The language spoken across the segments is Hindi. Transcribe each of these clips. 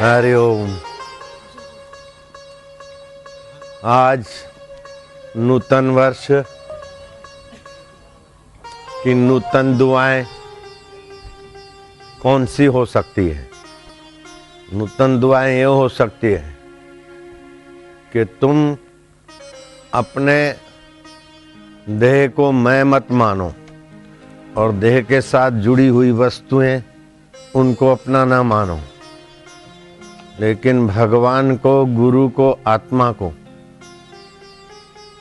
हरिओम आज नूतन वर्ष की नूतन दुआएँ कौन सी हो सकती है? नूतन दुआएँ ये हो सकती है कि तुम अपने देह को मैं मत मानो और देह के साथ जुड़ी हुई वस्तुएँ उनको अपना ना मानो। लेकिन भगवान को, गुरु को, आत्मा को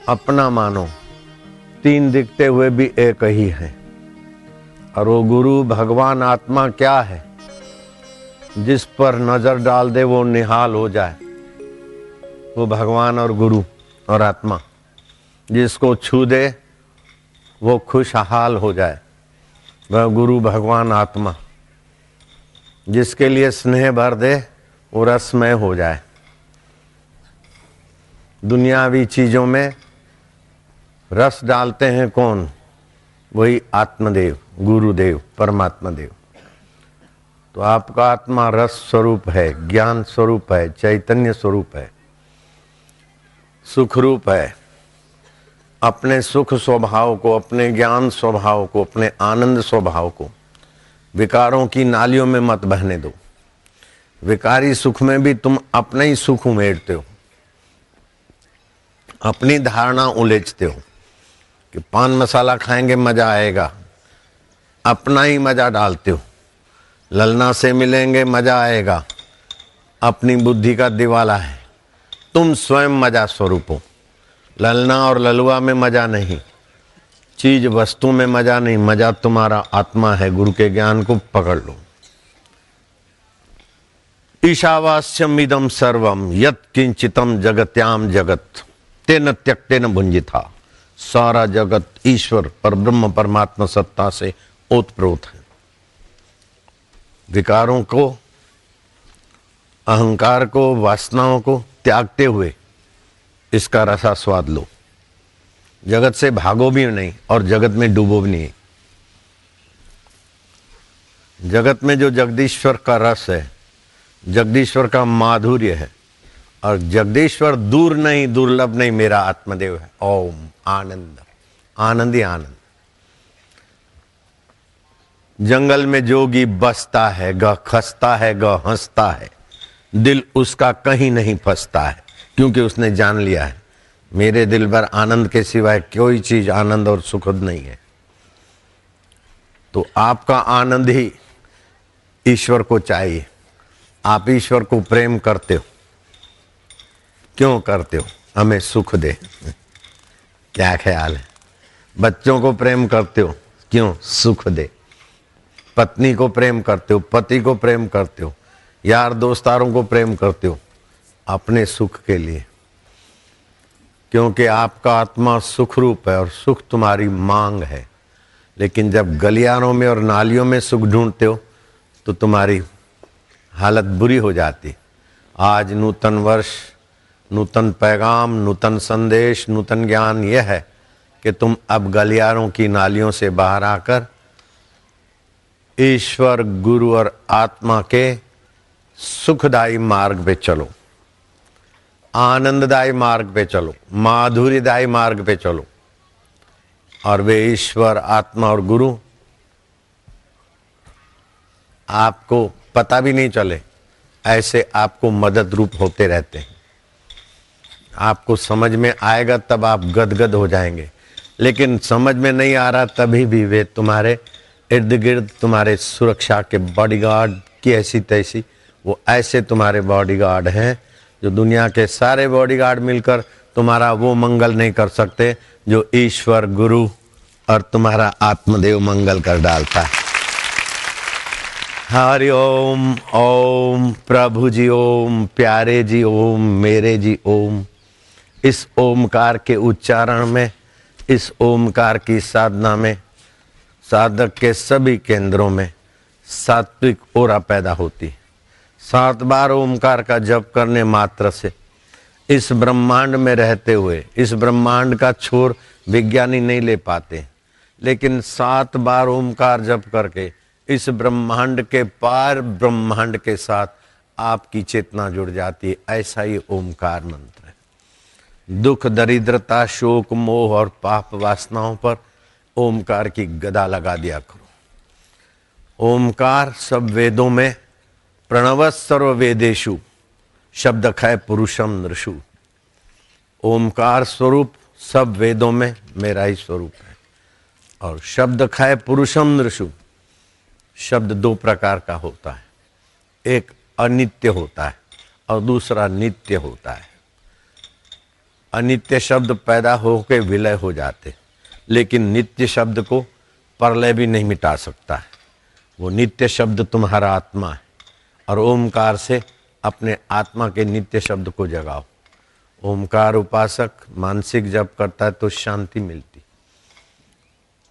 अपना मानो। तीन दिखते हुए भी एक ही है। और वो गुरु, भगवान, आत्मा क्या है? जिस पर नज़र डाल दे, वो निहाल हो जाए। वो भगवान और गुरु और आत्मा। जिसको छू दे, वो खुशहाल हो जाए। वह गुरु, भगवान, आत्मा। जिसके लिए स्नेह भर दे वो रसमय हो जाए। दुनियावी चीज़ों में रस डालते हैं कौन? वही आत्मदेव, गुरुदेव परमात्मा देव तो आपका आत्मा रस स्वरूप है, ज्ञान स्वरूप है, चैतन्य स्वरूप है, सुख रूप है। अपने सुख स्वभाव को, अपने ज्ञान स्वभाव को, अपने आनंद स्वभाव को, विकारों की नालियों में मत बहने दो। विकारी सुख में भी तुम अपना ही सुख उमेरते हो। अपनी धारणा उलेचते हो कि पान मसाला खाएँगे, मज़ा आएगा। अपना ही मज़ा डालते हो। ललना से मिलेंगे, मज़ा आएगा। अपनी बुद्धि का दिवाला है। तुम स्वयं मज़ा स्वरूप हो। ललना और ललुआ में मज़ा नहीं। चीज़ वस्तु में मज़ा नहीं। मज़ा तुम्हारा आत्मा है। गुरु के ज्ञान को पकड़ लो। ईशावास्यम इदम सर्वम यत किंचितम जगत्याम जगत। तेन त्यक्तेन भुंजिता सारा जगत ईश्वर पर ब्रह्म परमात्मा सत्ता से ओतप्रोत है। विकारों को, अहंकार को, वासनाओं को त्यागते हुए इसका रसा स्वाद लो। जगत से भागो भी नहीं और जगत में डूबो भी नहीं। जगत में जो जगदीश्वर का रस है जगदीश्वर का माधुर्य है। और जगदीश्वर दूर नहीं, दुर्लभ नहीं, मेरा आत्मदेव है। ओम, आनंद। आनंद ही आनंद। जंगल में जोगी बसता है ग खसता है ग हंसता है। दिल उसका कहीं नहीं फंसता है, क्योंकि उसने जान लिया है। मेरे दिल भर आनंद के सिवाय कोई चीज़ आनंद और सुखद नहीं है। तो आपका आनंद ही ईश्वर को चाहिए। आप ईश्वर को प्रेम करते हो। क्यों करते हो? हमें सुख दे। क्या ख्याल है? बच्चों को प्रेम करते हो, क्यों? सुख दे। पत्नी को प्रेम करते हो, पति को प्रेम करते हो, यार दोस्तारों को प्रेम करते हो, अपने सुख के लिए। क्योंकि आपका आत्मा सुख रूप है और सुख तुम्हारी मांग है। लेकिन जब गलियारों में और नालियों में सुख ढूंढते हो तो तुम्हारी हालत बुरी हो जाती। आज नूतन वर्ष, नूतन पैगाम, नूतन संदेश, नूतन ज्ञान यह है कि तुम अब गलियारों की नालियों से बाहर आकर ईश्वर, गुरु और आत्मा के सुखदायी मार्ग पे चलो। आनंददायी मार्ग पे चलो, माधुर्यदायी मार्ग पे चलो। और वे ईश्वर, आत्मा और गुरु आपको पता भी नहीं चले, ऐसे आपको मदद रूप होते रहते हैं। आपको समझ में आएगा तब आप गदगद हो जाएँगे। लेकिन समझ में नहीं आ रहा तभी भी वे तुम्हारे इर्द गिर्द तुम्हारे सुरक्षा के बॉडीगार्ड की ऐसी तैसी, वो ऐसे तुम्हारे बॉडीगार्ड हैं, जो दुनिया के सारे बॉडीगार्ड मिलकर तुम्हारा वो मंगल नहीं कर सकते, जो ईश्वर, गुरु और तुम्हारा आत्मदेव मंगल कर डालता है। हरि ओम ओम प्रभु जी ओम, प्यारे जी ओम, मेरे जी ओम। इस ओमकार के उच्चारण में, इस ओमकार की साधना में, साधक के सभी केंद्रों में सात्विक ओरा पैदा होती है। सात बार ओमकार का जप करने मात्र से इस ब्रह्मांड में रहते हुए, इस ब्रह्मांड का छोर विज्ञानी नहीं ले पाते। लेकिन सात बार ओमकार जप करके इस ब्रह्मांड के पार, ब्रह्मांड के साथ आपकी चेतना जुड़ जाती है। ऐसा ही ओमकार मंत्र है। दुख, दरिद्रता, शोक, मोह और पाप वासनाओं पर ओमकार की गदा लगा दिया करो। ओमकार सब वेदों में प्रणव सर्व वेदेशु शब्द खय पुरुषम नृषु। ओमकार स्वरूप सब वेदों में मेरा ही स्वरूप है। और शब्द खय पुरुषम नृषु शब्द दो प्रकार का होता है। एक अनित्य होता है और दूसरा नित्य होता है। अनित्य शब्द पैदा होकर विलय हो जाते लेकिन नित्य शब्द को परलय भी नहीं मिटा सकता है। वो नित्य शब्द तुम्हारा आत्मा है और ओमकार से अपने आत्मा के नित्य शब्द को जगाओ। ओमकार उपासक मानसिक जप करता है तो शांति मिलती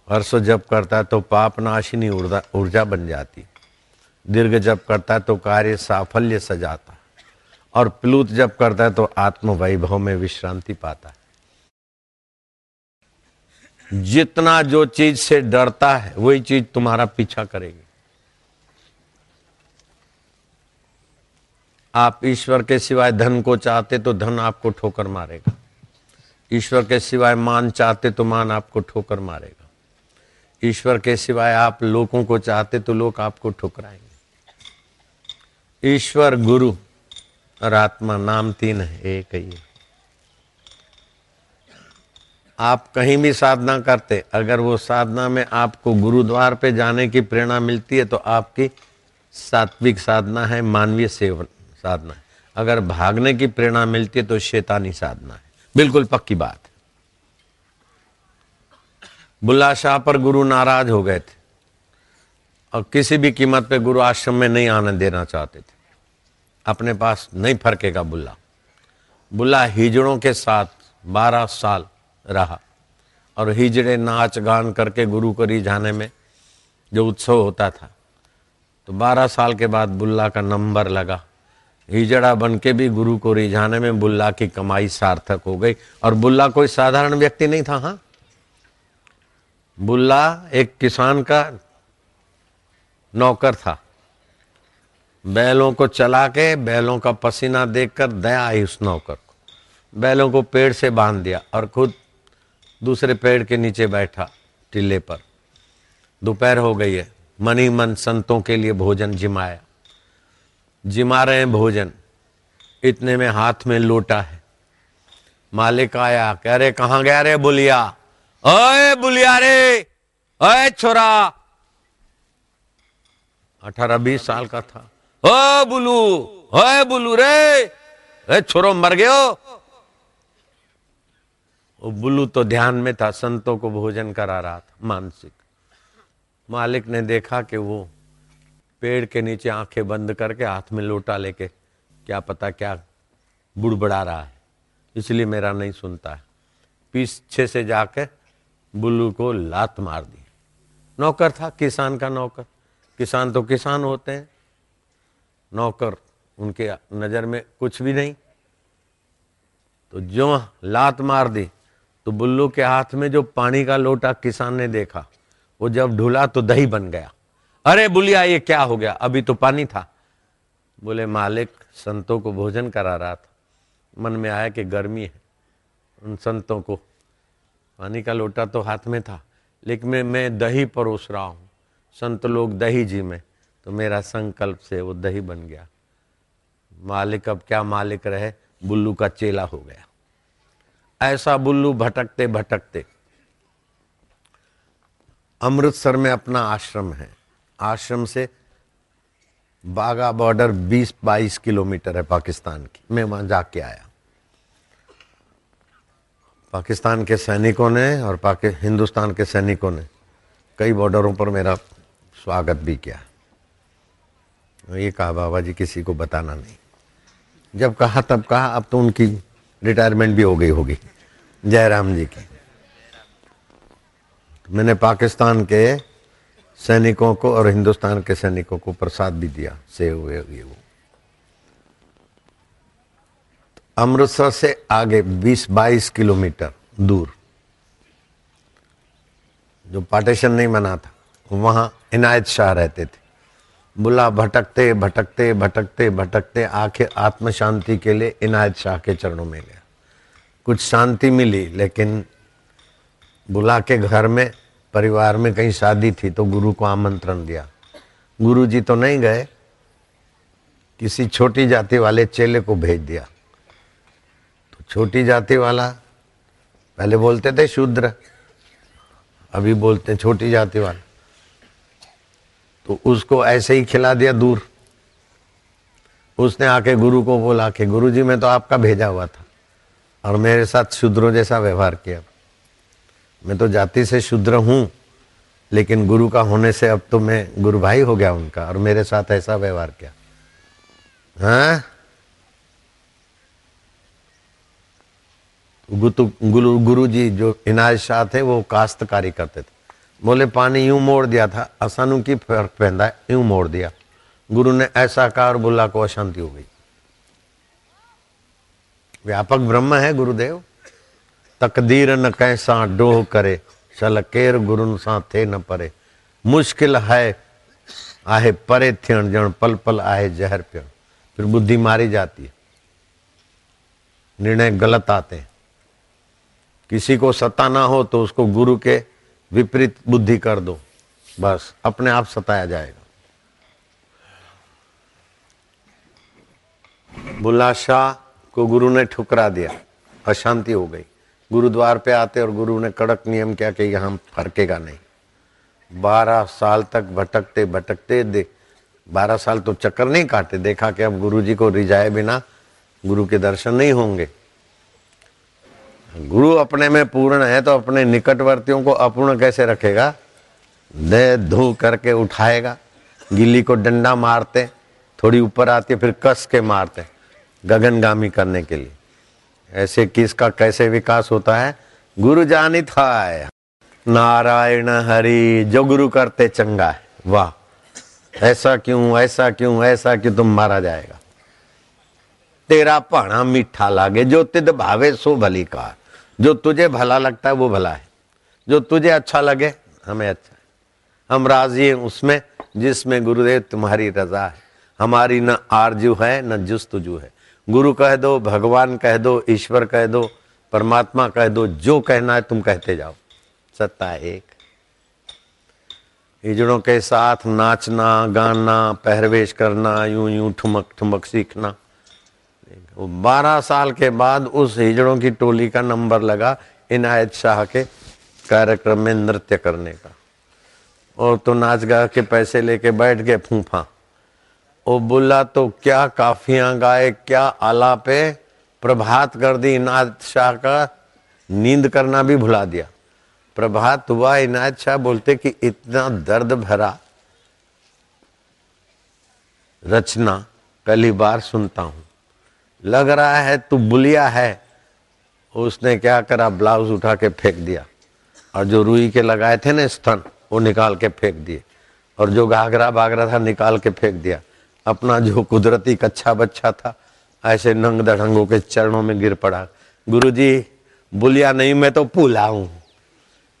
हर्ष जप करता है तो पाप नाशिनी ऊर्जा बन जाती। दीर्घ जप करता है तो कार्य साफल्य सजाता। और प्लूत जप करता है तो आत्म वैभव में विश्रांति पाता। है जितना जो चीज़ से डरता है, वही चीज़ तुम्हारा पीछा करेगी। आप ईश्वर के सिवाय धन को चाहते तो धन आपको ठोकर मारेगा। ईश्वर के सिवाय मान चाहते तो मान आपको ठोकर मारेगा। ईश्वर के सिवाय आप लोगों को चाहते तो लोग आपको ठुकराएँगे। ईश्वर गुरु और आत्मा नाम तीन है, एक ही आप कहीं भी साधना करते, अगर वो साधना में आपको गुरुद्वार पे जाने की प्रेरणा मिलती है तो आपकी सात्विक साधना है, मानवीय सेवन साधना है। अगर भागने की प्रेरणा मिलती है तो शैतानी साधना है। बिल्कुल पक्की बात। बुल्ला शाह पर गुरु नाराज़ हो गए थे और किसी भी कीमत पे गुरु आश्रम में नहीं आने देना चाहते थे। अपने पास नहीं फरकेगा बुल्ला। बुल्ला हिजड़ों के साथ बारह साल रहा और हिजड़े नाच गान करके गुरु को रिझाने में जो उत्सव होता था तो बारह साल के बाद बुल्ला का नंबर लगा। हिजड़ा बन के भी गुरु को रिझाने में बुल्ला की कमाई सार्थक हो गई और बुल्ला कोई साधारण व्यक्ति नहीं था हाँ? बुल्ला एक किसान का नौकर था। बैलों को चला के, बैलों का पसीना देखकर दया आई उस नौकर को। बैलों को पेड़ से बाँध दिया और खुद दूसरे पेड़ के नीचे बैठा टिल्ले पर। दोपहर हो गई है। मनी मन संतों के लिए भोजन जिमाया। जिमा रहे हैं भोजन। इतने में हाथ में लोटा है। मालिक आया, कह रहे, कहाँ गया रे बुलिया? ओए बुलिया रे ओए छोरा। अठारह बीस साल का था। ओ बुलू, ओए बुलू रे ए छोरो मर गयो। वो बुलू तो ध्यान में था, संतों को भोजन करा रहा था, मानसिक। मालिक ने देखा कि वो पेड़ के नीचे आँखें बंद करके हाथ में लोटा लेके क्या पता क्या बुड़बड़ा रहा है। इसलिए मेरा नहीं सुनता है। पीछे से जाके बुल्लू को लात मार दी। नौकर था, किसान का नौकर। किसान तो किसान होते हैं। नौकर उनके नज़र में कुछ भी नहीं। तो जो लात मार दी तो बुल्लू के हाथ में जो पानी का लोटा किसान ने देखा, वो जब ढुला तो दही बन गया। अरे बुलिया, ये क्या हो गया? अभी तो पानी था। बोले, मालिक, संतों को भोजन करा रहा था। मन में आया कि गर्मी है। उन संतों को पानी का लोटा तो हाथ में था, लेकिन मैं मैं दही परोस रहा हूँ। संत लोग दही जी में तो मेरा संकल्प से वो दही बन गया। मालिक अब क्या मालिक रहे? बुल्लू का चेला हो गया। ऐसा बुल्लू भटकते भटकते, अमृतसर में अपना आश्रम है। आश्रम से बागा बॉर्डर 20-22 किलोमीटर है पाकिस्तान की। मैं वहाँ जाके आया। पाकिस्तान के सैनिकों ने और पाकि, हिंदुस्तान के सैनिकों ने कई बॉर्डरों पर मेरा स्वागत भी किया। ये कहा बाबा जी किसी को बताना नहीं। जब कहा, तब कहा, अब तो उनकी रिटायरमेंट भी हो गई होगी, जयराम जी की। मैंने पाकिस्तान के सैनिकों को और हिंदुस्तान के सैनिकों को प्रसाद भी दिया से हुए ये वो। अमृतसर से आगे 20-22 किलोमीटर दूर। जो पार्टीशन नहीं बना था, वहाँ इनायत शाह रहते थे। बुला भटकते भटकते भटकते भटकते आखिर आत्म शांति के लिए इनायत शाह के चरणों में गया। कुछ शांति मिली, लेकिन बुला के घर में, परिवार में कहीं शादी थी तो गुरु को आमंत्रण दिया। गुरु जी तो नहीं गए, किसी छोटी जाति वाले चेले को भेज दिया। छोटी जाति वाला। पहले बोलते थे शूद्र, अभी बोलते हैं छोटी जाति वाला। तो उसको ऐसे ही खिला दिया दूर। उसने आके गुरु को बोला कि गुरु जी मैं तो आपका भेजा हुआ था और मेरे साथ शूद्रों जैसा व्यवहार किया। मैं तो जाति से शूद्र हूँ, लेकिन गुरु का होने से अब तो मैं गुरु भाई हो गया उनका और मेरे साथ ऐसा व्यवहार किया। हाँ? गुरु गुरु जी जो इनाज शाह थे, वो काश्तकारी करते थे। बोले, पानी यूँ मोड़ दिया था, असानू की फ़र्क पहनता है, यूँ मोड़ दिया। गुरु ने ऐसा कहा और बुल्ला को अशांति हो गई। व्यापक ब्रह्म है गुरुदेव। तकदीर न कैसा डोह करे चल केर गुरु सा थे न परे। मुश्किल है, आहे परे थियण जण पल पल आहे जहर पियण। फिर बुद्धि मारी जाती है। निर्णय गलत आते हैं। किसी को सताना हो तो उसको गुरु के विपरीत बुद्धि कर दो। बस, अपने आप सताया जाएगा। बुल्ला शाह को गुरु ने ठुकरा दिया। अशांति हो गई। गुरुद्वार पे आते और गुरु ने कड़क नियम किया कि यहाँ फरकेगा नहीं। बारह साल तक भटकते भटकते दे, बारह साल तो चक्कर नहीं काटे देखा कि अब गुरु जी को रिझाए बिना गुरु के दर्शन नहीं होंगे। गुरु अपने में पूर्ण है तो अपने निकटवर्तियों को अपूर्ण कैसे रखेगा? दे धू करके उठाएगा, गिल्ली को डंडा मारते, थोड़ी ऊपर आती है, फिर कस के मारते गगनगामी करने के लिए। ऐसे किसका कैसे विकास होता है? गुरु जानित है नारायण हरि, जो गुरु करते चंगा है, वाह। ऐसा क्यों ऐसा क्यों ऐसा क्यों तुम मारा जाएगा? तेरा भाणा मीठा लागे, जो तिद भावे सो भली कार जो तुझे भला लगता है, वो भला है। जो तुझे अच्छा लगे, हमें अच्छा है। हम राज़ी हैं उसमें, जिसमें गुरुदेव तुम्हारी रजा है। हमारी न आरज़ू है, न जुस्तुजू है। गुरु कह दो, भगवान कह दो, ईश्वर कह दो, परमात्मा कह दो, जो कहना है तुम कहते जाओ। सत्ता एक। हिजड़ों के साथ नाचना, गाना, पहरवेश करना यूँ यूँ ठुमक ठुमक सीखना। बारह साल के बाद उस हिजड़ों की टोली का नंबर लगा इनायत शाह के कार्यक्रम में नृत्य करने का। और तो नाच गा के पैसे लेके बैठ गए फूफा। वो बोला तो क्या काफियाँ गाए, क्या आलापे, प्रभात कर दी इनायत शाह का, नींद करना भी भुला दिया। प्रभात हुआ, इनायत शाह बोलते कि इतना दर्द भरा रचना, पहली बार सुनता हूँ। लग रहा है तू बुलिया है। उसने क्या करा, ब्लाउज उठा के फेंक दिया। और जो रुई के लगाए थे ना स्तन, वो निकाल के फेंक दिए। और जो घाघरा बागरा था, निकाल के फेंक दिया। अपना जो कुदरती कच्चा बच्चा था, ऐसे नंग दढ़ंगों के चरणों में गिर पड़ा। गुरु जी बुलिया नहीं, मैं तो भूला हूँ।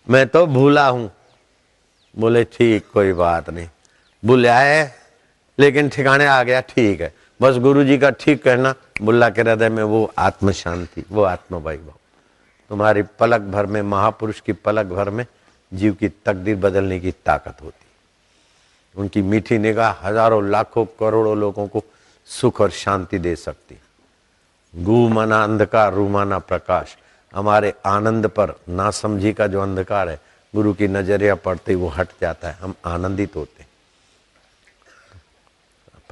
मैं तो भूला हूँ। बोले, ठीक, कोई बात नहीं। बुलाए, लेकिन ठिकाने आ गया, ठीक है। बस गुरु जी का ठीक कहना बुल्ला के हृदय में वो आत्म शांति वो आत्म वैभव तुम्हारी पलक भर में, महापुरुष की पलक भर में जीव की तकदीर बदलने की ताकत होती। उनकी मीठी निगाह हज़ारों, लाखों, करोड़ों लोगों को सुख और शांति दे सकती। गु मना अंधकार, रूमाना प्रकाश। हमारे आनंद पर नासमझी का जो अंधकार है, गुरु की नज़रिया पड़ते वो हट जाता है। हम आनंदित होते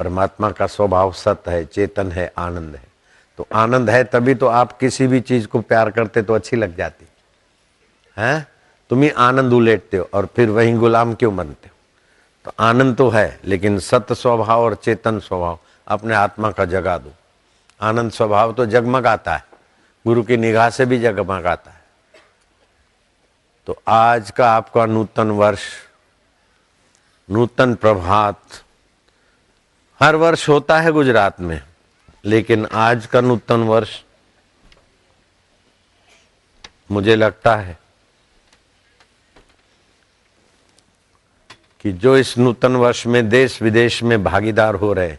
परमात्मा का स्वभाव सत्य है, चेतन है, आनंद है। तो आनंद है तभी तो आप किसी भी चीज़ को प्यार करते तो अच्छी लग जाती। है? तुम ही आनंद उलेटते हो और फिर वही गुलाम क्यों बनते हो? तो आनंद तो है, लेकिन सत्य स्वभाव और चेतन स्वभाव अपने आत्मा का जगा दो। आनंद स्वभाव तो जगमगाता है, गुरु की निगाह से भी जगमगाता है। तो आज का आपका नूतन वर्ष, नूतन प्रभात हर वर्ष होता है गुजरात में, लेकिन आज का नूतन वर्ष मुझे लगता है कि जो इस नूतन वर्ष में देश विदेश में भागीदार हो रहे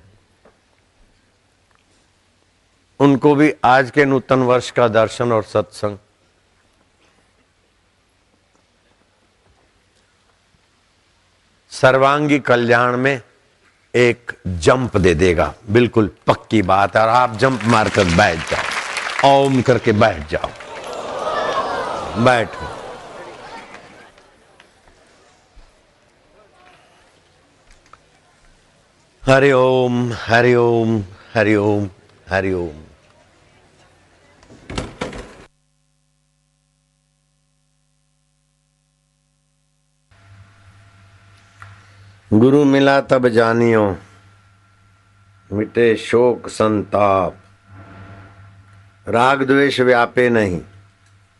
उनको भी आज के नूतन वर्ष का दर्शन और सत्संग सर्वांगी कल्याण में एक जंप दे देगा। बिल्कुल पक्की बात है और आप जंप मारकर बैठ जाओ। ओम करके बैठ जाओ। बैठो। हरि ओम हरि ओम हरि ओम हरि ओम। गुरु मिला तब जानियो, मिटे शोक संताप। राग द्वेष व्यापे नहीं,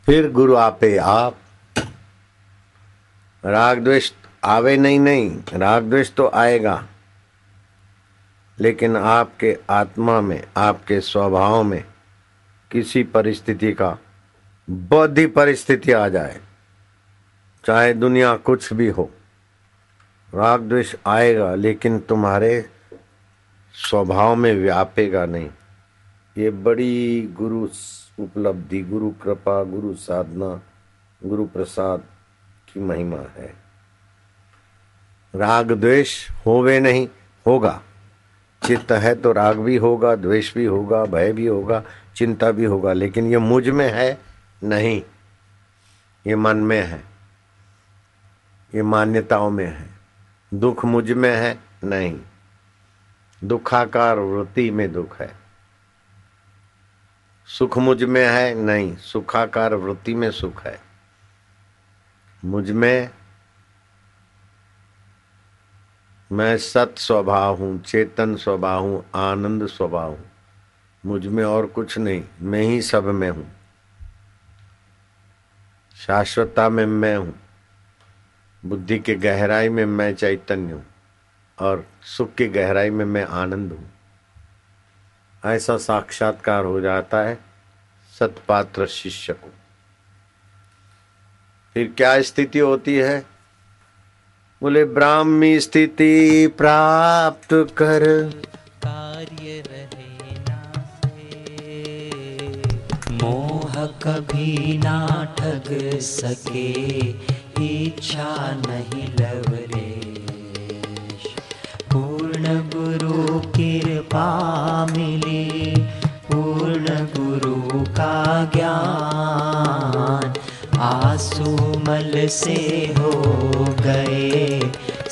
फिर गुरु आपे आप। राग द्वेष आवे नहीं नहीं, राग द्वेष तो आएगा। लेकिन आपके आत्मा में, आपके स्वभाव में किसी परिस्थिति का बौद्धि परिस्थिति आ जाए, चाहे दुनिया कुछ भी हो। राग द्वेष आएगा, लेकिन तुम्हारे स्वभाव में व्यापेगा नहीं। ये बड़ी गुरु उपलब्धि, गुरु कृपा, गुरु साधना, गुरु प्रसाद की महिमा है। राग द्वेष होवे नहीं, होगा। चित्त है तो राग भी होगा, द्वेष भी होगा, भय भी होगा, चिंता भी होगा, लेकिन ये मुझमें है नहीं। ये मन में है। ये मान्यताओं में है। दुख मुझमें है नहीं। दुखाकार वृत्ति में दुख है। सुख मुझमें है नहीं, सुखाकार वृत्ति में सुख है। मुझमें मैं सत स्वभाव हूँ, चेतन स्वभाव हूँ, आनंद स्वभाव हूँ। मुझमें और कुछ नहीं, मैं ही सब में हूँ। शाश्वतता में मैं हूँ। बुद्धि के गहराई में मैं चैतन्य हूँ और सुख की गहराई में मैं आनंद हूँ। ऐसा साक्षात्कार हो जाता है सतपात्र शिष्य को। फिर क्या स्थिति होती है? बोले, ब्राह्मी स्थिति प्राप्त कर। कार्य रहे ना से, मोह कभी ना ठग सके। इच्छा नहीं लवरेश पूर्ण गुरु कृपा मिली पूर्ण गुरु का ज्ञान आँसू मल से हो गए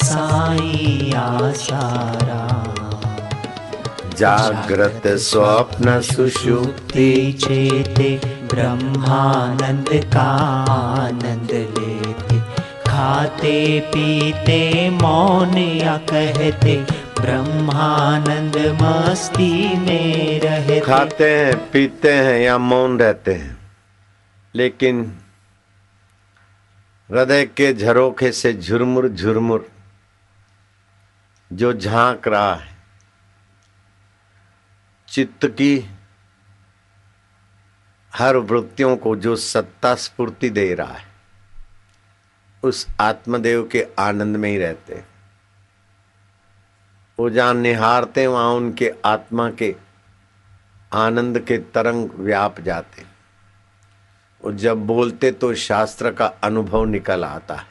साई आसारा जागृत स्वप्न सुषुप्ति चेते ब्रह्मानंद का आनंद लेते। खाते पीते, मौन या कहते, ब्रह्मानंद मस्ती में रहते। खाते हैं, पीते हैं या मौन रहते हैं, लेकिन हृदय के झरोखे से झुरमुर झुरमुर, जो झाँक रहा है, चित्त की हर वृत्तियों को जो सत्ता स्फूर्ति दे रहा है उस आत्मदेव के आनंद में ही रहते वो जहाँ निहारते वहाँ उनके आत्मा के आनंद के तरंग व्याप जाते वो जब बोलते तो शास्त्र का अनुभव निकल आता है।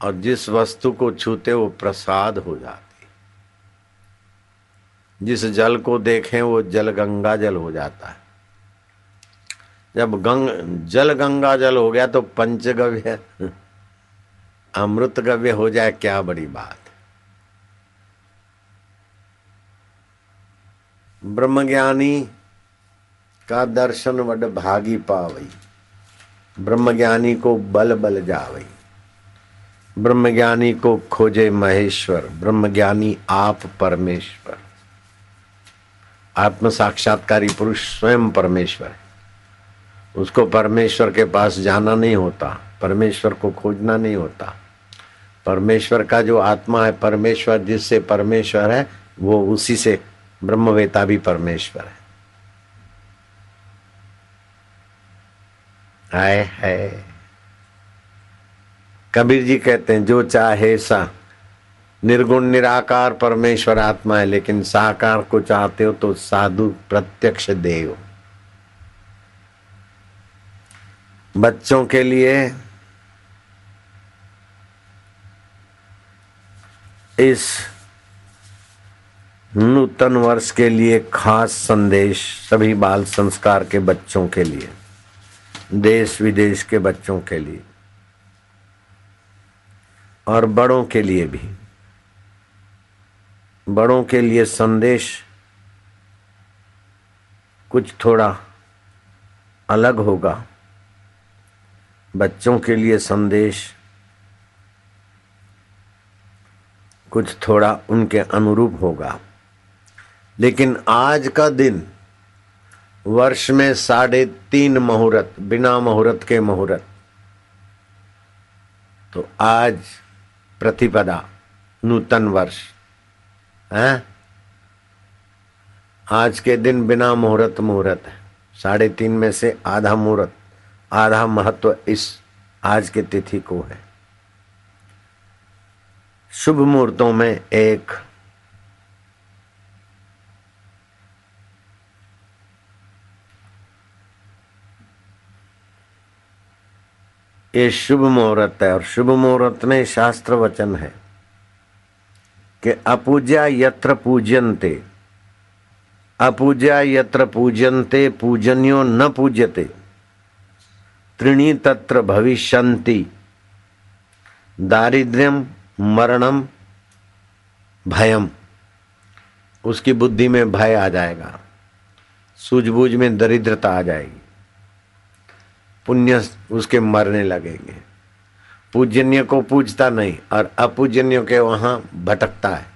और जिस वस्तु को छूते वो प्रसाद हो जाती जिस जल को देखें वो जल गंगा जल हो जाता है। जब गंग, जल गंगा जल हो गया तो पंचगव्य अमृत गव्य हो जाए क्या बड़ी बात। ब्रह्मज्ञानी का दर्शन वड भागी पावई, ब्रह्मज्ञानी को बल बल जावई, ब्रह्मज्ञानी को खोजे महेश्वर, ब्रह्मज्ञानी आप परमेश्वर। आत्म साक्षात्कारी पुरुष स्वयं परमेश्वर है। उसको परमेश्वर के पास जाना नहीं होता, परमेश्वर को खोजना नहीं होता। परमेश्वर का जो आत्मा है, परमेश्वर जिससे परमेश्वर है, वो उसी से, ब्रह्मवेता भी परमेश्वर है। आए है कबीर जी कहते हैं, जो चाहे सा, निर्गुण, निराकार परमेश्वर आत्मा है, लेकिन साकार को चाहते हो तो साधु प्रत्यक्ष देव बच्चों के लिए इस नूतन वर्ष के लिए खास संदेश सभी बाल संस्कार के बच्चों के लिए, देश विदेश के बच्चों के लिए और बड़ों के लिए भी। बड़ों के लिए संदेश कुछ थोड़ा अलग होगा। बच्चों के लिए संदेश, कुछ थोड़ा उनके अनुरूप होगा। लेकिन आज का दिन, वर्ष में साढ़े तीन मुहूर्त, बिना मुहूर्त के मुहूर्त। तो आज प्रतिपदा, नूतन वर्ष, है? आज के दिन बिना मुहूर्त मुहूर्त है। साढ़े तीन में से आधा मुहूर्त। आधा महत्व इस आज के तिथि को है। शुभ मुहूर्तों में एक ये शुभ मुहूर्त है और शुभ मुहूर्त में शास्त्र वचन है कि अपूज्या यत्र पूज्यन्ते, अपूज्या यत्र पूज्यन्ते, पूजन्यो न पूज्यते। त्रिणी तत्र भविष्यन्ति। दारिद्र्यम मरणम भयम उसकी बुद्धि में भय आ जाएगा। सूझबूझ में दरिद्रता आ जाएगी। पुण्य उसके मरने लगेंगे। पूजन्य को पूजता नहीं और अपूजन्य के वहाँ भटकता है।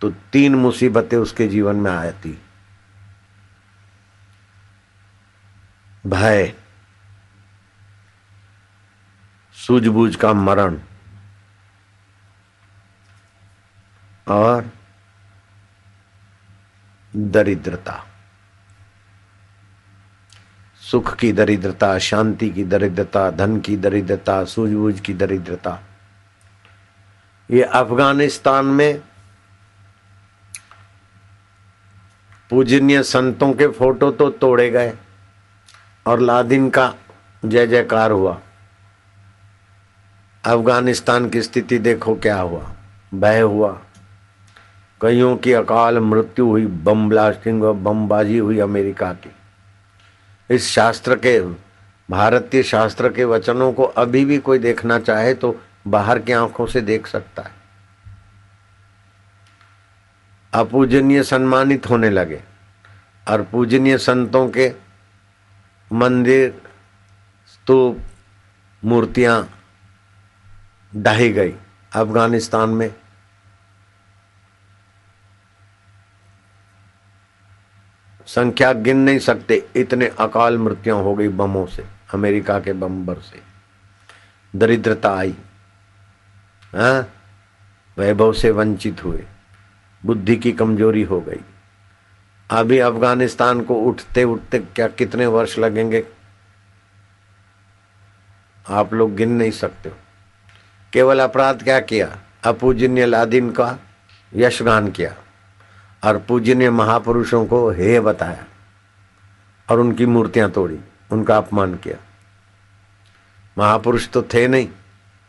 तो तीन मुसीबतें उसके जीवन में आती। भय। सूझबूझ का मरण। और दरिद्रता। सुख की दरिद्रता, शांति की दरिद्रता, धन की दरिद्रता, सूझबूझ की दरिद्रता। ये अफ़गानिस्तान में पूजनीय संतों के फ़ोटो तो तोड़े गए और लादिन का जय जयकार हुआ। अफ़गानिस्तान की स्थिति देखो क्या हुआ। भय हुआ। कईयों की अकाल मृत्यु हुई, बम ब्लास्टिंग और बमबाजी हुई अमेरिका की। इस शास्त्र के, भारतीय शास्त्र के वचनों को अभी भी कोई देखना चाहे तो बाहर की आँखों से देख सकता है। अपूजनीय सम्मानित होने लगे। और पूजनीय संतों के मंदिर, स्तूप, मूर्तियाँ ढाई गई अफ़गानिस्तान में। संख्या गिन नहीं सकते, इतने अकाल मृत्यु हो गई बमों से, अमेरिका के बम्बर से। दरिद्रता आई। हाँ? वैभव से वंचित हुए। बुद्धि की कमज़ोरी हो गई। अभी अफ़गानिस्तान को उठते उठते क्या कितने वर्ष लगेंगे? आप लोग गिन नहीं सकते हो। केवल अपराध क्या किया? अपूजन्य लादिन का यशगान किया और पूजनीय महापुरुषों को हे बताया और उनकी मूर्तियाँ तोड़ी, उनका अपमान किया। महापुरुष तो थे नहीं,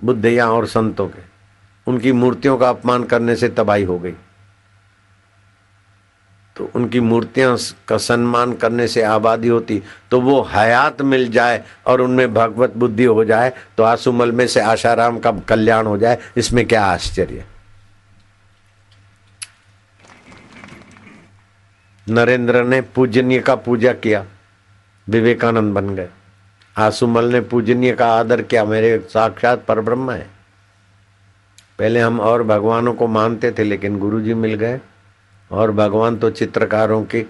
बुद्धिया और संतों के। उनकी मूर्तियों का अपमान करने से तबाही हो गई। तो उनकी मूर्तियाँ का सम्मान करने से आबादी होती तो वो हयात मिल जाए और उनमें भगवत बुद्धि हो जाए तो आसुमल में से आशाराम का कल्याण हो जाए, इसमें क्या आश्चर्य? नरेंद्र ने पूजनीय का पूजा किया, विवेकानंद बन गए। आसुमल ने पूजनीय का आदर किया, मेरे साक्षात परब्रह्म है। पहले हम और भगवानों को मानते थे, लेकिन गुरुजी मिल गए। और भगवान तो चित्रकारों की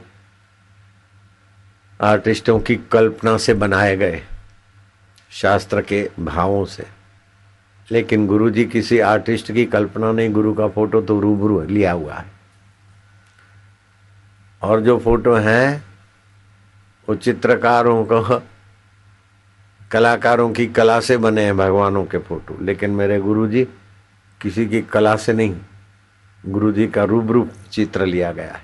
आर्टिस्टों की कल्पना से बनाए गए शास्त्र के भावों से। लेकिन गुरु जी किसी आर्टिस्ट की कल्पना नहीं, गुरु का फ़ोटो तो रूबरू लिया हुआ है। और जो फ़ोटो हैं, वो चित्रकारों को, कलाकारों की कला से बने हैं, भगवानों के फ़ोटो। लेकिन मेरे गुरु जी किसी की कला से नहीं। गुरु जी का रूबरू चित्र लिया गया है।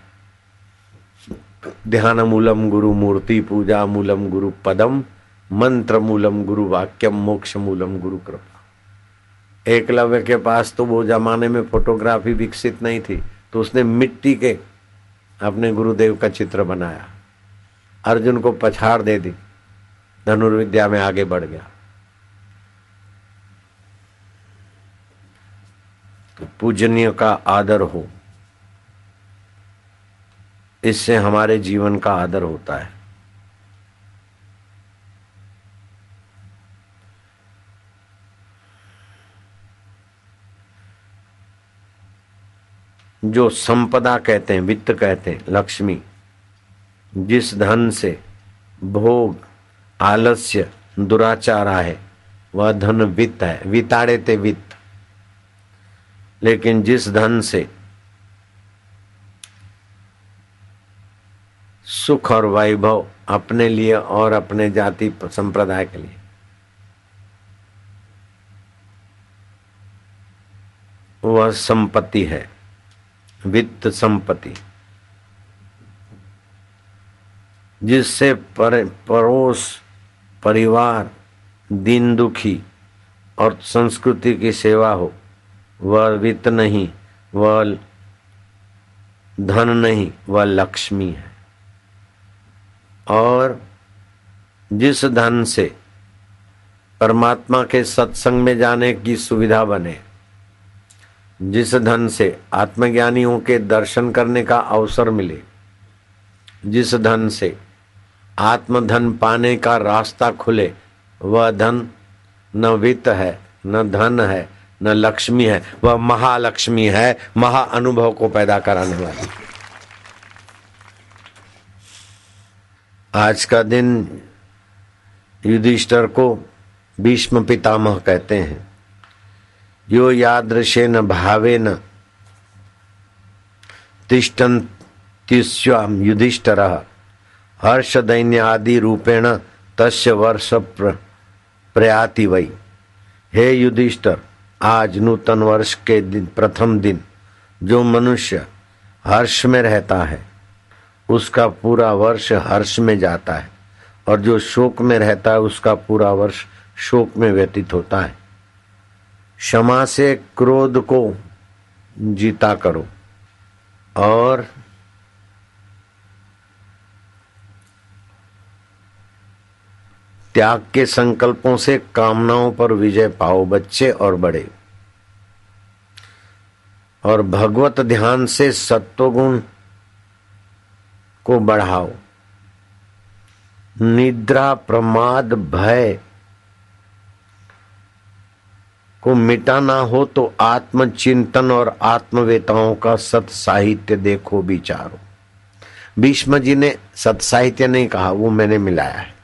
ध्यान मूलम गुरु मूर्ति पूजा मूलम गुरु पदम, मंत्र मूलम गुरु वाक्यम, मोक्ष मूलम गुरु कृपा। एकलव्य के पास तो वो जमाने में फोटोग्राफी विकसित नहीं थी तो उसने मिट्टी के अपने गुरुदेव का चित्र बनाया। अर्जुन को पछाड़ दे दी, धनुर्विद्या में आगे बढ़ गया। पूजनीय का आदर हो। इससे हमारे जीवन का आदर होता है। जो संपदा कहते हैं, वित्त कहते हैं, लक्ष्मी, जिस धन से भोग, आलस्य, दुराचार है वह धन वित्त है। विताड़े ते वित्त। लेकिन जिस धन से सुख और वैभव अपने लिए और अपने जाति संप्रदाय के लिए वह संपत्ति है वित्त संपत्ति जिससे पर, पड़ोस परिवार दीन दुखी और संस्कृति की सेवा हो। वह वित्त नहीं, वह धन नहीं, वह लक्ष्मी है। और जिस धन से परमात्मा के सत्संग में जाने की सुविधा बने, जिस धन से आत्मज्ञानियों के दर्शन करने का अवसर मिले, जिस धन से आत्मधन पाने का रास्ता खुले, वह धन न वित्त है, न धन है न लक्ष्मी है, वह महालक्ष्मी है, महा अनुभव को पैदा कराने वाली। आज का दिन युधिष्ठर को भीष्म पितामह कहते हैं, यो यादृशे न भावे न तिष्ठन तिस्वाम युधिष्ठर हर्ष दैन्य आदि रूपेण तस्य वर्ष प्रयाति वही हे युधिष्ठर आज नूतन वर्ष के दिन, प्रथम दिन, जो मनुष्य हर्ष में रहता है, उसका पूरा वर्ष हर्ष में जाता है, और जो शोक में रहता है, उसका पूरा वर्ष शोक में व्यतीत होता है। क्षमा से क्रोध को जीता करो, और त्याग के संकल्पों से कामनाओं पर विजय पाओ बच्चे और बड़े। और भगवत ध्यान से सत्वगुण को बढ़ाओ। निद्रा, प्रमाद, भय को मिटाना हो तो आत्मचिंतन और आत्मवेताओं का सत साहित्य देखो विचारो। भीष्म जी ने सत साहित्य नहीं कहा, वो मैंने मिलाया है।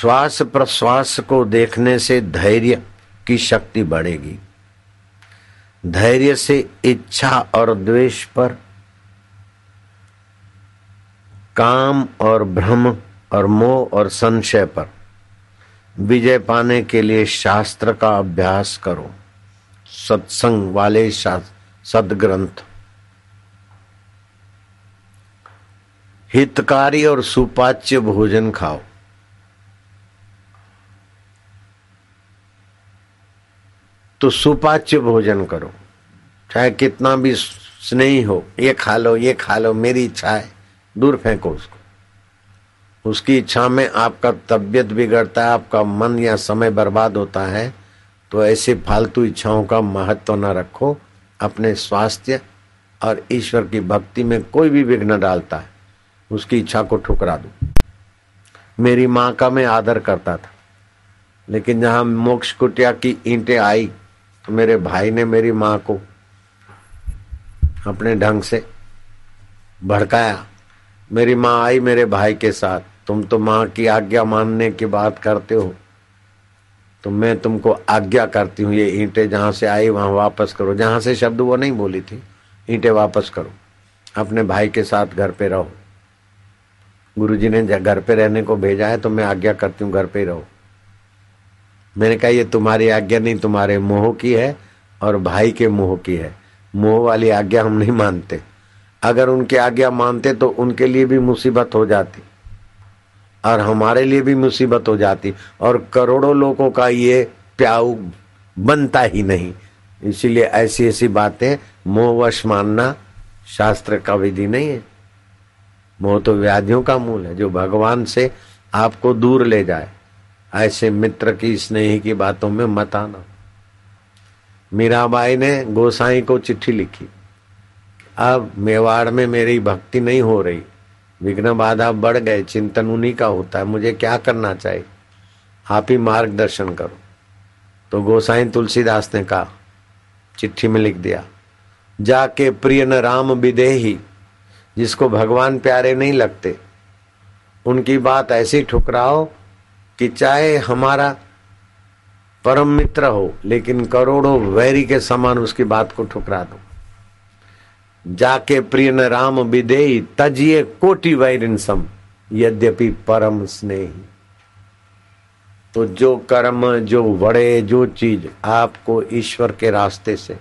श्वास प्रश्वास को देखने से धैर्य की शक्ति बढ़ेगी। धैर्य से इच्छा और द्वेष पर काम और भ्रम और मोह और संशय पर विजय पाने के लिए शास्त्र का अभ्यास करो। सत्संग वाले सदग्रंथ। हितकारी और सुपाच्य भोजन खाओ। तो सुपाच्य भोजन करो। चाहे कितना भी स्नेही हो, ये खा लो, ये खा लो, मेरी इच्छा है, दूर फेंको उसको। उसकी इच्छा में आपका तबियत बिगड़ता है, आपका मन या समय बर्बाद होता है तो ऐसे फालतू इच्छाओं का महत्व न रखो। अपने स्वास्थ्य और ईश्वर की भक्ति में कोई भी विघ्न डालता है, उसकी इच्छा को ठुकरा दो। मेरी माँ का मैं आदर करता था, लेकिन जहाँ मोक्ष कुटिया की ईंटें आई मेरे भाई ने मेरी माँ को अपने ढंग से भड़काया। मेरी माँ आई मेरे भाई के साथ। तुम तो माँ की आज्ञा मानने की बात करते हो। तो मैं तुमको आज्ञा करती हूँ, ये ईंटें जहाँ से आई वहाँ वापस करो। जहाँ से शब्द वो नहीं बोली थी, ईंटें वापस करो। अपने भाई के साथ घर पे रहो। गुरुजी ने घर पे रहने को भेजा है तो मैं आज्ञा करती हूँ, घर पे रहो। मैंने कहा, ये तुम्हारी आज्ञा नहीं, तुम्हारे मोह की है और भाई के मोह की है। मोह वाली आज्ञा हम नहीं मानते। अगर उनकी आज्ञा मानते तो उनके लिए भी मुसीबत हो जाती और हमारे लिए भी मुसीबत हो जाती और करोड़ों लोगों का ये प्याऊ बनता ही नहीं। इसीलिए ऐसी ऐसी बातें, मोहवश मानना शास्त्र का विधि नहीं है। मोह तो व्याधियों का मूल है, जो भगवान से आपको दूर ले जाए। ऐसे मित्र की, स्नेही की बातों में मत आना। मीराबाई ने गोसाई को चिट्ठी लिखी। अब मेवाड़ में मेरी भक्ति नहीं हो रही। विघ्न बाधा बढ़ गए, चिंतन उन्हीं का होता है। मुझे क्या करना चाहिए? आप ही मार्गदर्शन करो। तो गोसाई तुलसीदास ने कहा, चिट्ठी में लिख दिया, जाके प्रिय न राम विदेही, जिसको भगवान प्यारे नहीं लगते। उनकी बात ऐसी ठुकराओ कि चाहे हमारा परम मित्र हो, लेकिन करोड़ों वैरी के समान उसकी बात को ठुकरा दो। जाके प्रिय न राम विदेही, तजिए कोटि वैरिन सम, यद्यपि परम स्नेही। तो जो कर्म, जो बड़े जो चीज़ आपको ईश्वर के रास्ते से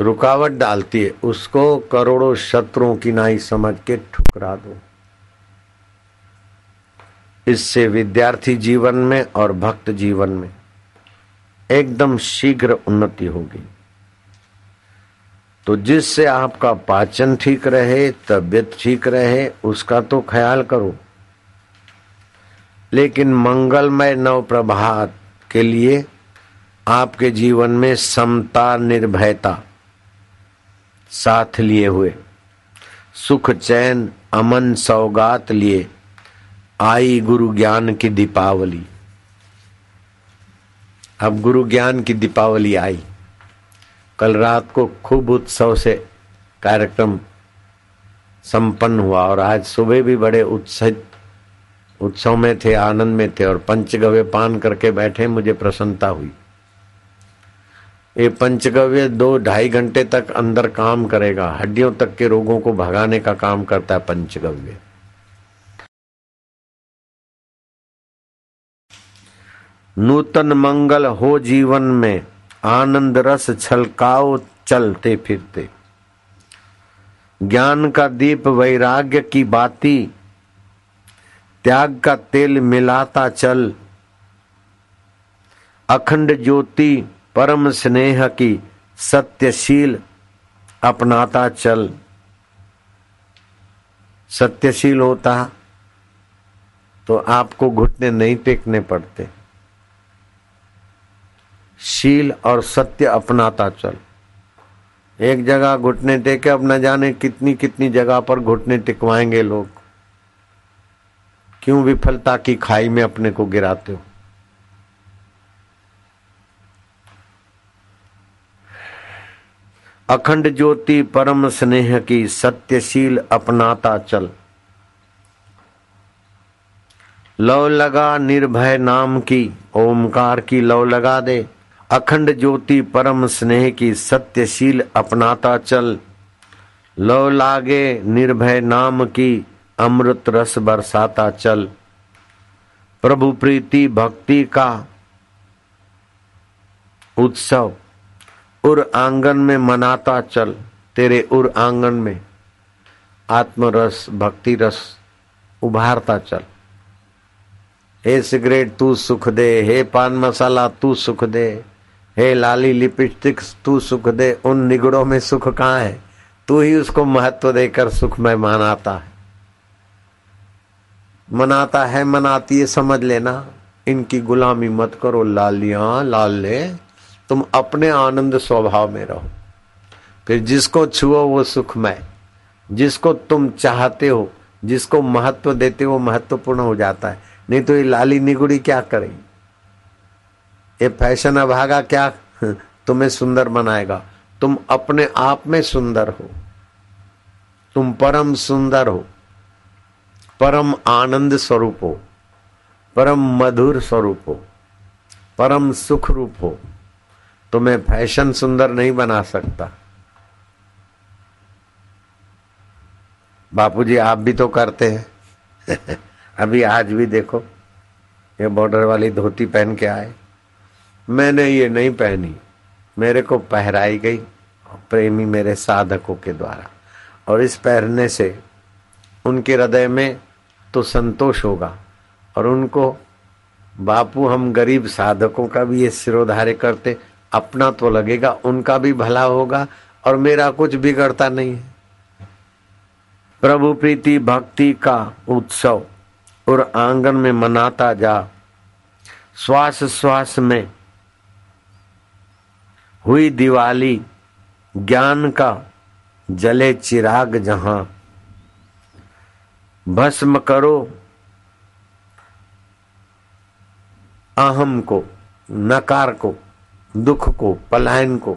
रुकावट डालती है, उसको करोड़ों शत्रुओं की नाई समझ के ठुकरा दो। इससे विद्यार्थी जीवन में और भक्त जीवन में एकदम शीघ्र उन्नति होगी। तो जिससे आपका पाचन ठीक रहे, तबियत ठीक रहे, उसका तो ख्याल करो। लेकिन मंगलमय नव प्रभात के लिए आपके जीवन में समता, निर्भयता साथ लिए हुए, सुख, चैन, अमन, सौगात लिए आई गुरु ज्ञान की दीपावली। अब गुरु ज्ञान की दीपावली आई। कल रात को खूब उत्सव से कार्यक्रम संपन्न हुआ और आज सुबह भी बड़े उत्साहित उत्सव में थे, आनंद में थे और पंचगव्य पान करके बैठे, मुझे प्रसन्नता हुई। ये पंचगव्य दो ढाई घंटे तक अंदर काम करेगा, हड्डियों तक के रोगों को भगाने का काम करता है पंचगव्य। नूतन मंगल हो जीवन में, आनंद रस छलकाओ चलते फिरते। ज्ञान का दीप वैराग्य की बाती, त्याग का तेल मिलाता चल। अखंड ज्योति परम स्नेह की सत्यशील अपनाता चल। सत्यशील होता तो आपको घुटने नहीं टेकने पड़ते। शील और सत्य अपनाता चल। एक जगह घुटने टेके, अब न जाने कितनी कितनी जगह पर घुटने टिकवाएँगे लोग। क्यों विफलता की खाई में अपने को गिराते हो? अखंड ज्योति परम स्नेह की सत्यशील अपनाता चल। लव लगा निर्भय नाम की, ओमकार की लव लगा दे। अखंड ज्योति परम स्नेह की सत्यशील अपनाता चल। लो लागे निर्भय नाम की अमृत रस बरसाता चल। प्रभु प्रीति भक्ति का उत्सव उर आँगन में मनाता चल। तेरे उर आँगन में आत्मरस भक्ति रस उभारता चल। हे सिगरेट, तू सुख दे। हे पान मसाला, तू सुख दे। हे लाली लिपस्टिक, तू सुख दे, उन निगड़ों में सुख कहाँ है? तू ही उसको महत्व देकर सुख में मनाता है। मनाता है, मनाती है, समझ लेना। इनकी गुलामी मत करो, लालिया, लाल। तुम अपने आनंद स्वभाव में रहो। फिर जिसको छुओ, वो सुखमय। जिसको तुम चाहते हो, जिसको महत्व देते हो महत्वपूर्ण हो जाता है। नहीं तो ये लाली निगुड़ी क्या करेगी? ये फ़ैशन अभागा क्या तुम्हें सुंदर बनाएगा? तुम अपने आप में सुंदर हो। तुम परम सुंदर हो। परम आनंद स्वरूप हो। परम मधुर स्वरूप हो। परम सुख रूप हो। तुम्हें फ़ैशन सुंदर नहीं बना सकता। बापूजी, आप भी तो करते हैं। अभी आज भी देखो, ये बॉर्डर वाली धोती पहन के आए। मैंने ये नहीं पहनी। मेरे को पहराई गई प्रेमी मेरे साधकों के द्वारा। और इस पहनने से उनके हृदय में तो संतोष होगा और उनको, बापू हम गरीब साधकों का भी ये सिरोधार्य करते, अपना तो लगेगा, उनका भी भला होगा और मेरा कुछ बिगड़ता नहीं है। प्रभु प्रीति भक्ति का उत्सव और आँगन में मनाता जा श्वास श्वास में हुई दिवाली, ज्ञान का जले चिराग जहाँ। भस्म करो अहम को, नकार को, दुख को, पलायन को।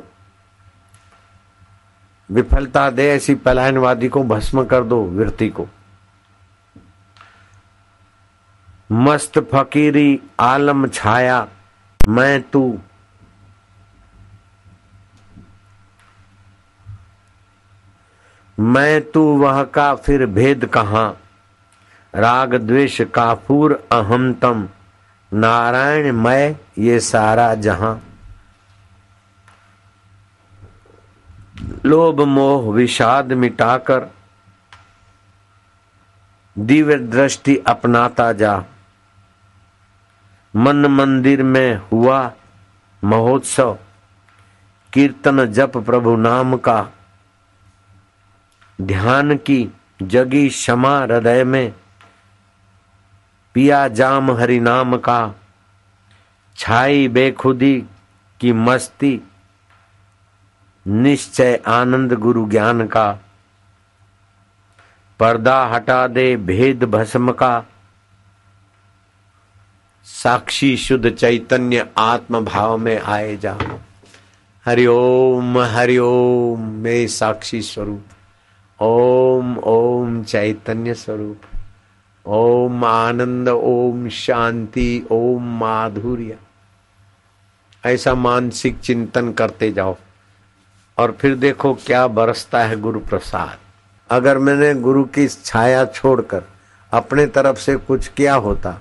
विफलता दे ऐसी पलायनवादी को, भस्म कर दो वृत्ति को। मस्त फकीरी आलम छाया, मैं तू मैं तू वह का फिर भेद कहा? राग द्वेष काफूर अहमतम नारायण मैं ये सारा जहाँ। लोभ मोह विषाद मिटाकर। दिव्य दृष्टि अपनाता जा। मन मंदिर में हुआ महोत्सव। कीर्तन जप प्रभु नाम का। ध्यान की जगी क्षमा हृदय में। पिया जाम हरि नाम का। छाई बेखुदी की मस्ती। निश्चय आनंद गुरु ज्ञान का। पर्दा हटा दे भेद भस्म का। साक्षी शुद्ध चैतन्य आत्म भाव में आए जा। हरिओम हरिओम मे साक्षी स्वरूप। ओम ओम चैतन्य स्वरूप। ओम आनंद, ओम शांति, ओम माधुर्य। ऐसा मानसिक चिंतन करते जाओ। और फिर देखो क्या बरसता है गुरु प्रसाद अगर मैंने गुरु की छाया छोड़कर अपने तरफ़ से कुछ किया होता,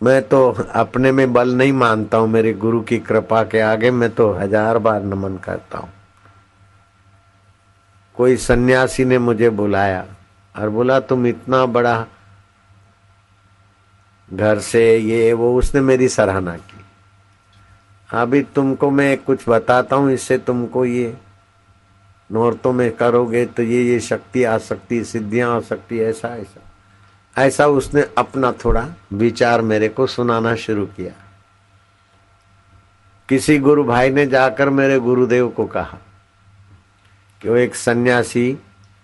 मैं तो अपने में बल नहीं मानता हूँ, मेरे गुरु की कृपा के आगे मैं तो हज़ार बार नमन करता हूँ। कोई सन्यासी ने मुझे बुलाया और बोला, तुम इतना बड़ा घर से ये, वो, उसने मेरी सराहना की। अभी तुमको मैं कुछ बताता हूँ, इससे तुमको ये नौरतों में करोगे तो ये ये शक्ति आ सकती, सिद्धियाँ आ सकती, ऐसा ऐसा। ऐसा उसने अपना थोड़ा विचार मेरे को सुनाना शुरू किया। किसी गुरु भाई ने जाकर मेरे गुरुदेव को कहा कि वो एक सन्यासी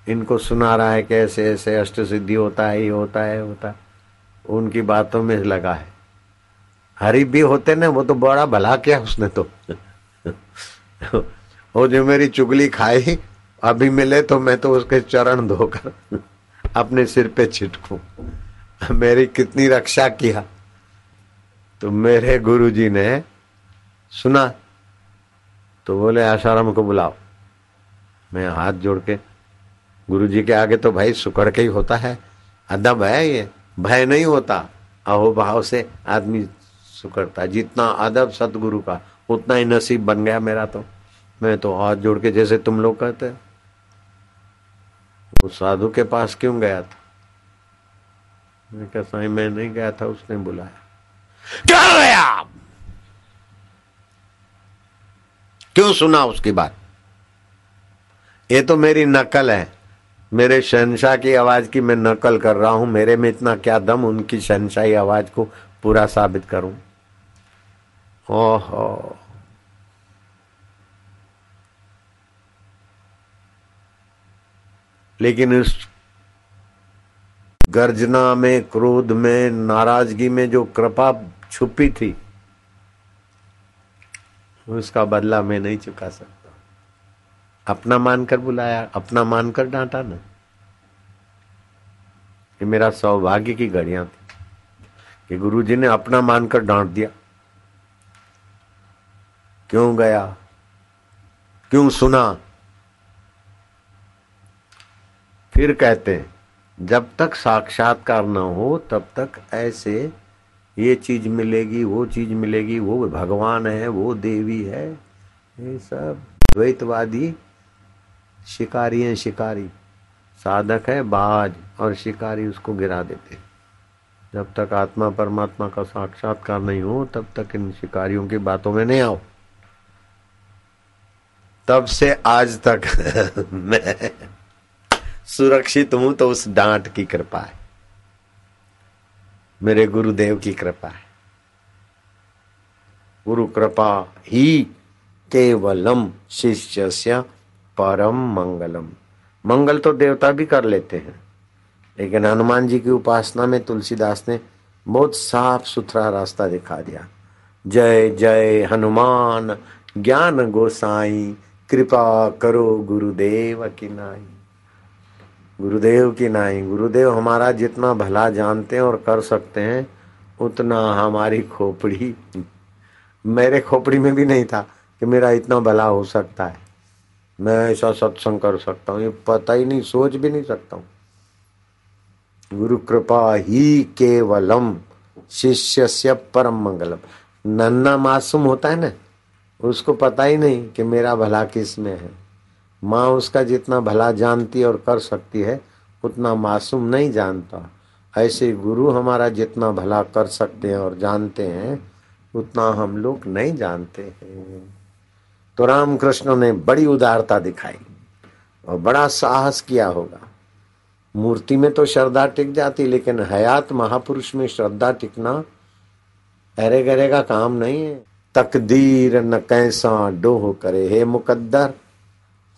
इनको सुना रहा है कि ऐसे ऐसे अष्ट सिद्धि होता है, ये होता है होता है। उनकी बातों में लगा है। हरी भी होते ना, वो तो बड़ा भला किया उसने तो। वो जो मेरी चुगली खाई, अभी मिले तो मैं तो उसके चरण धोकर अपने सिर पे छिटकू। मेरी कितनी रक्षा किया। तो मेरे गुरुजी ने सुना तो बोले, आशाराम को बुलाओ। मैं हाथ जोड़ के गुरु जी के आगे तो भाई सुकड़ के ही होता है। अदब है ये, भय नहीं होता। अहोभाव से आदमी सुकड़ता जितना अदब सतगुरु का, उतना ही नसीब बन गया मेरा तो। मैं तो हाथ जोड़ के जैसे तुम लोग कहते उस साधु के पास क्यों गया था? मैं कहा, साई, मैं नहीं गया था, उसने बुलाया। क्या गया? क्यों सुना उसकी बात? ये तो मेरी नकल है। मेरे शहनशाह की आवाज़ की मैं नकल कर रहा हूँ। मेरे में इतना क्या दम, उनकी शहनशाही आवाज़ को पूरा साबित करूँ। ओहो। लेकिन उस गर्जना में, क्रोध में, नाराज़गी में जो कृपा छुपी थी, उसका बदला मैं नहीं चुका सकता। अपना मानकर बुलाया, अपना मानकर डांटा ना। ये मेरा सौभाग्य की घड़ियाँ थी कि गुरुजी ने अपना मानकर डांट दिया। क्यों गया? क्यों सुना? फिर कहते हैं, जब तक साक्षात्कार न हो, तब तक ऐसे ये चीज़ मिलेगी, वो चीज़ मिलेगी, वो भगवान है, वो देवी है, ये सब द्वैतवादी शिकारी हैं, शिकारी। साधक है, बाज, और शिकारी उसको गिरा देते जब तक आत्मा परमात्मा का साक्षात्कार नहीं हो, तब तक इन शिकारियों की बातों में नहीं आओ। तब से आज तक मैं सुरक्षित हूँ तो उस डांट की कृपा है। मेरे गुरुदेव की कृपा है। गुरु कृपा ही केवलम शिष्य परम मंगलम। मंगल तो देवता भी कर लेते हैं। लेकिन हनुमान जी की उपासना में तुलसीदास ने बहुत साफ़ सुथरा रास्ता दिखा दिया। जय जय हनुमान, ज्ञान गोसाई, कृपा करो गुरुदेव की नाई। गुरुदेव की नाई। गुरुदेव हमारा जितना भला जानते हैं और कर सकते हैं, उतना हमारी खोपड़ी, मेरे खोपड़ी में भी नहीं था कि मेरा इतना भला हो सकता है। मैं ऐसा सत्संग कर सकता हूँ, ये पता ही नहीं, सोच भी नहीं सकता हूँ। गुरु कृपा ही केवलम शिष्य से परम मंगलम। नन्ना मासूम होता है ना, उसको पता ही नहीं कि मेरा भला किसमें है। माँ उसका जितना भला जानती और कर सकती है, उतना मासूम नहीं जानता। ऐसे गुरु हमारा जितना भला कर सकते हैं और जानते हैं, उतना हम लोग नहीं जानते हैं। तो रामकृष्ण ने बड़ी उदारता दिखाई और बड़ा साहस किया होगा। मूर्ति में तो श्रद्धा टिक जाती, लेकिन हयात महापुरुष में श्रद्धा टिकना अरे गरे का काम नहीं है। तकदीर न कैसा डोह करे, हे मुकद्दर,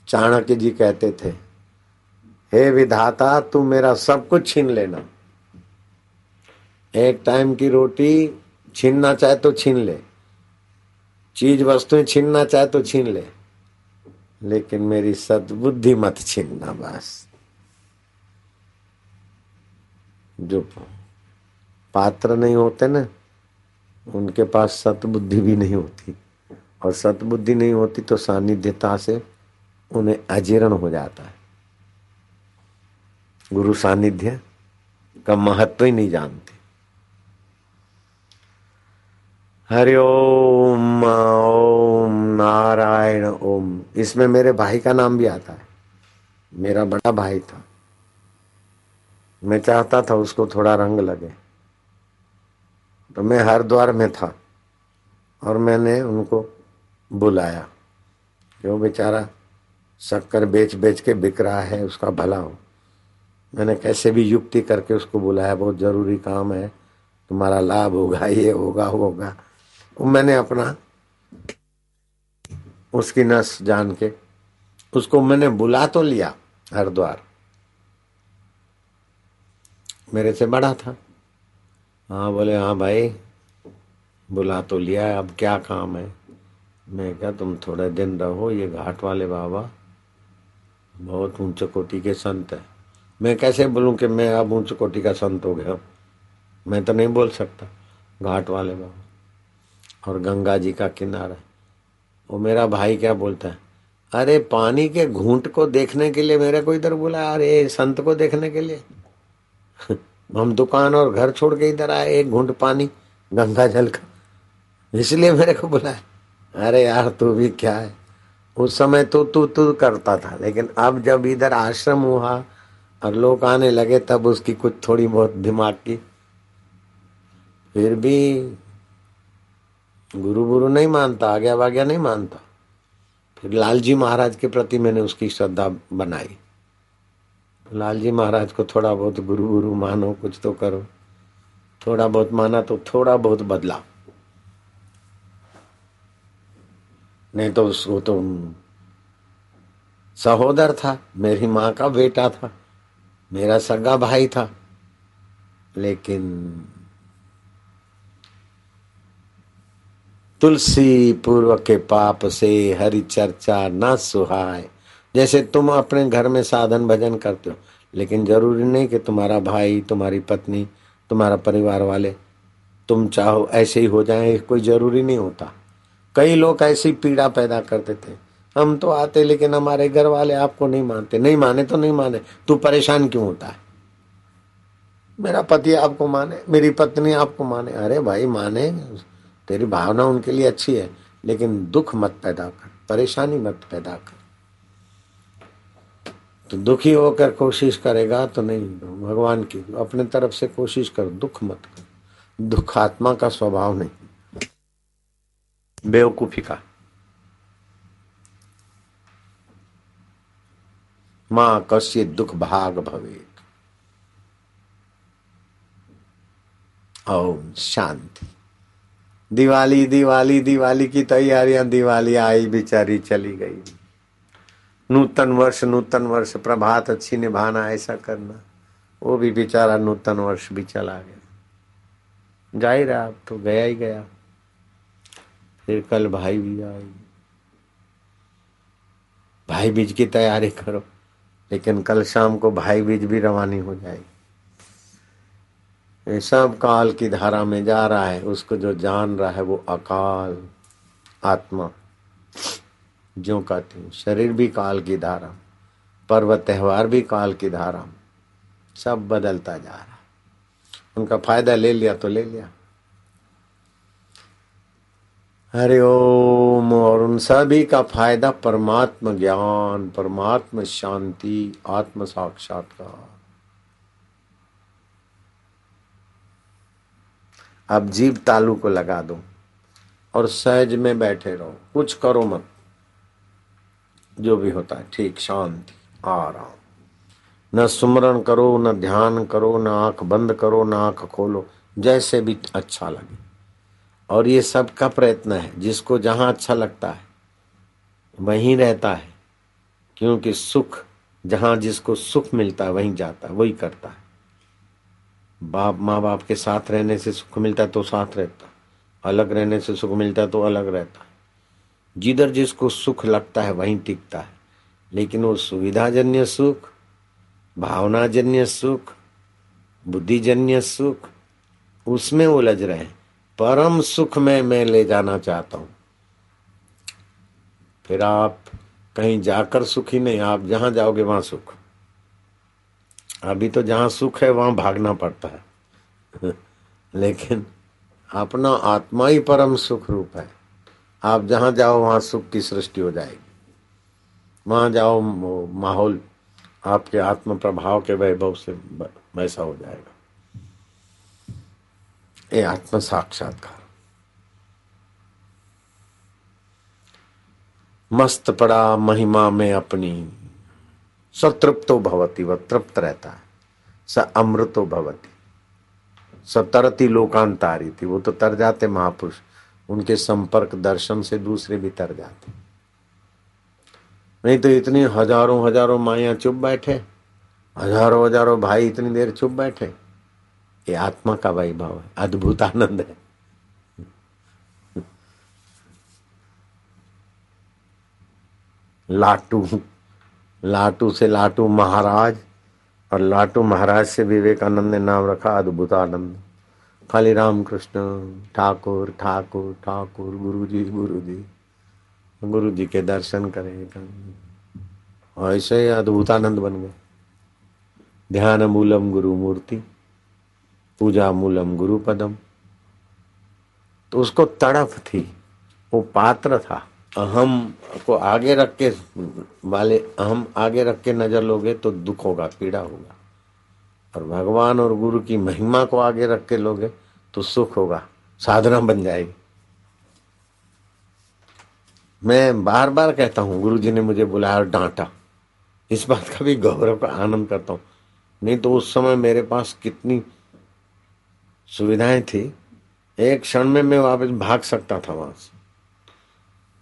चाणक्य जी कहते थे, हे विधाता, तू मेरा सब कुछ छीन लेना। एक टाइम की रोटी छीनना चाहे तो छीन ले। चीज़ वस्तुएँ छीनना चाहे तो छीन ले, लेकिन मेरी सदबुद्धि मत छीनना बस। जो पात्र नहीं होते ना, उनके पास सतबुद्धि भी नहीं होती। और सतबुद्धि नहीं होती तो सानिध्यता से उन्हें अजीर्ण हो जाता है। गुरु सानिध्य का महत्व ही नहीं जानते। हरि ओम नारायण ओम इसमें मेरे भाई का नाम भी आता है। मेरा बड़ा भाई था। मैं चाहता था उसको थोड़ा रंग लगे। तो मैं हरिद्वार में था और मैंने उनको बुलाया। जो बेचारा? शक्कर बेच बेच के बिक रहा है, उसका भला हो। मैंने कैसे भी युक्ति करके उसको बुलाया, बहुत ज़रूरी काम है। तुम्हारा लाभ होगा, ये होगा होगा। वो मैंने अपना उसकी नस जान के। उसको मैंने बुला तो लिया हरिद्वार। मेरे से बड़ा था। हाँ बोले हाँ भाई, बुला तो लिया, अब क्या काम है? मैं क्या तुम थोड़े दिन रहो, ये घाट वाले बाबा बहुत ऊँचे कोटि के संत है। मैं कैसे बोलूँ कि मैं अब ऊंच कोटि का संत हो गया? मैं तो नहीं बोल सकता। घाट वाले बाबा और गंगा जी का किनारा। वो मेरा भाई क्या बोलता है? अरे पानी के घूंट को देखने के लिए मेरे को इधर बोला अरे संत को देखने के लिए। हम दुकान और घर छोड़ के इधर आए, एक घूंट पानी, गंगा जल का। इसलिए मेरे को बुलाया। अरे यार, तू भी क्या है? उस समय तो तू तू करता था, लेकिन अब जब इधर आश्रम हुआ और लोग आने लगे, तब उसकी कुछ थोड़ी बहुत दिमाग की। फिर भी गुरु गुरु नहीं मानता, आज्ञा वाज्ञा नहीं मानता। फिर लालजी महाराज के प्रति मैंने उसकी श्रद्धा बनाई। लालजी महाराज को थोड़ा बहुत गुरु गुरु मानो, कुछ तो करो। थोड़ा बहुत माना तो थोड़ा बहुत बदला नहीं तो उसको तो सहोदर था, मेरी माँ का बेटा था, मेरा सगा भाई था। लेकिन तुलसी पूर्व के पाप से हरि चर्चा न सुहाय जैसे तुम अपने घर में साधन भजन करते हो, लेकिन ज़रूरी नहीं कि तुम्हारा भाई, तुम्हारी पत्नी, तुम्हारा परिवार वाले तुम चाहो ऐसे ही हो जाए कोई ज़रूरी नहीं होता। कई लोग ऐसी पीड़ा पैदा करते थे। हम तो आते, लेकिन हमारे घर वाले आपको नहीं मानते। नहीं माने तो नहीं माने। तू परेशान क्यों होता है? मेरा पति आपको माने, मेरी पत्नी आपको माने। अरे भाई, माने। तेरी भावना उनके लिए अच्छी है, लेकिन दुख मत पैदा कर, परेशानी मत पैदा कर। तो दुखी होकर कोशिश करेगा तो नहीं, भगवान की, अपने तरफ़ से कोशिश कर, दुख मत कर। दुख आत्मा का स्वभाव नहीं। बेवकूफ़ी का। माँ कश्य दुख भाग भवे ओम शांति। दिवाली दिवाली दिवाली की तैयारियाँ, दिवाली आई, बेचारी चली गई। नूतन वर्ष नूतन वर्ष, प्रभात अच्छी निभाना, ऐसा करना। वो भी बेचारा नूतन वर्ष भी चला गया। जा ही रहा, अब तो गया ही गया। फिर कल भाई भी आएगी भाई बीज की तैयारी करो, लेकिन कल शाम को भाई बीज भी रवानी हो जाएगी। सब काल की धारा में जा रहा है, उसको जो जान रहा है वो अकाल आत्मा। जो कहती हूँ, शरीर भी काल की धारा पर्व त्योहार भी काल की धारा, सब बदलता जा रहा उनका फ़ायदा ले लिया तो ले लिया। हरे ओम, और उन सभी का फ़ायदा परमात्म ज्ञान, परमात्म शांति, आत्म साक्षात्कार। अब जीव तालू को लगा दो और सहज में बैठे रहो। कुछ करो मत। जो भी होता है, ठीक, शांति, आराम। न सुमरण करो, न ध्यान करो, न आँख बंद करो, न आँख खोलो, जैसे भी अच्छा लगे। और ये सब का प्रयत्न है, जिसको जहाँ अच्छा लगता है, वहीं रहता है। क्योंकि सुख, जहाँ जिसको सुख मिलता है, वहीं जाता है, वही करता है। बाप, माँ बाप के साथ रहने से सुख मिलता तो साथ रहता। अलग रहने से सुख मिलता तो अलग रहता। जिधर जिसको सुख लगता है, वहीं टिकता है। लेकिन वो सुविधाजन्य सुख, भावनाजन्य सुख, बुद्धिजन्य सुख, उसमें उलझ रहे हैं। परम सुख में मैं ले जाना चाहता हूँ। फिर आप कहीं जाकर सुखी नहीं, आप जहाँ जाओगे वहाँ सुख। अभी तो जहाँ सुख है, वहाँ भागना पड़ता है। लेकिन अपना आत्मा ही परम सुख रूप है। आप जहाँ जाओ, वहाँ सुख की सृष्टि हो जाएगी। वहाँ जाओ माहौल आपके आत्म प्रभाव के वैभव से वैसा हो जाएगा। ये आत्म साक्षात्कार। मस्त पड़ा महिमा में अपनी सतृप्तो भवती, वह तृप्त रहता है। स अमृतो भवती। सतरती लोकांतारी थी, वो तो तर जाते महापुरुष। उनके संपर्क दर्शन से दूसरे भी तर जाते। नहीं तो इतनी हज़ारों हज़ारों माया चुप बैठे। हज़ारों हज़ारों भाई इतनी देर चुप बैठे। ये आत्मा का वैभव है, अद्भुत आनंद है। लाटू। लाटू से लाटू महाराज और लाटू महाराज से विवेकानंद ने नाम रखा अद्भुत आनंद खाली राम कृष्ण, ठाकुर ठाकुर ठाकुर गुरु जी गुरु जी गुरु जी के दर्शन करें। ऐसे ही अद्भुतानंद बन गए। ध्यान मूलम गुरु मूर्ति, पूजा मूलम गुरु पदम तो उसको तड़प थी, वो पात्र था। अहम को आगे रख के वाले अहम आगे रख के नज़र लोगे तो दुख होगा, पीड़ा होगा। और भगवान और गुरु की महिमा को आगे रख के लोगे तो सुख होगा, साधना बन जाएगी। मैं बार बार कहता हूँ गुरु जी ने मुझे बुलाया और डांटा। इस बात का भी गौरव का आनंद करता हूँ। नहीं तो उस समय मेरे पास कितनी सुविधाएँ थी। एक क्षण में मैं वापस भाग सकता था वहाँ से।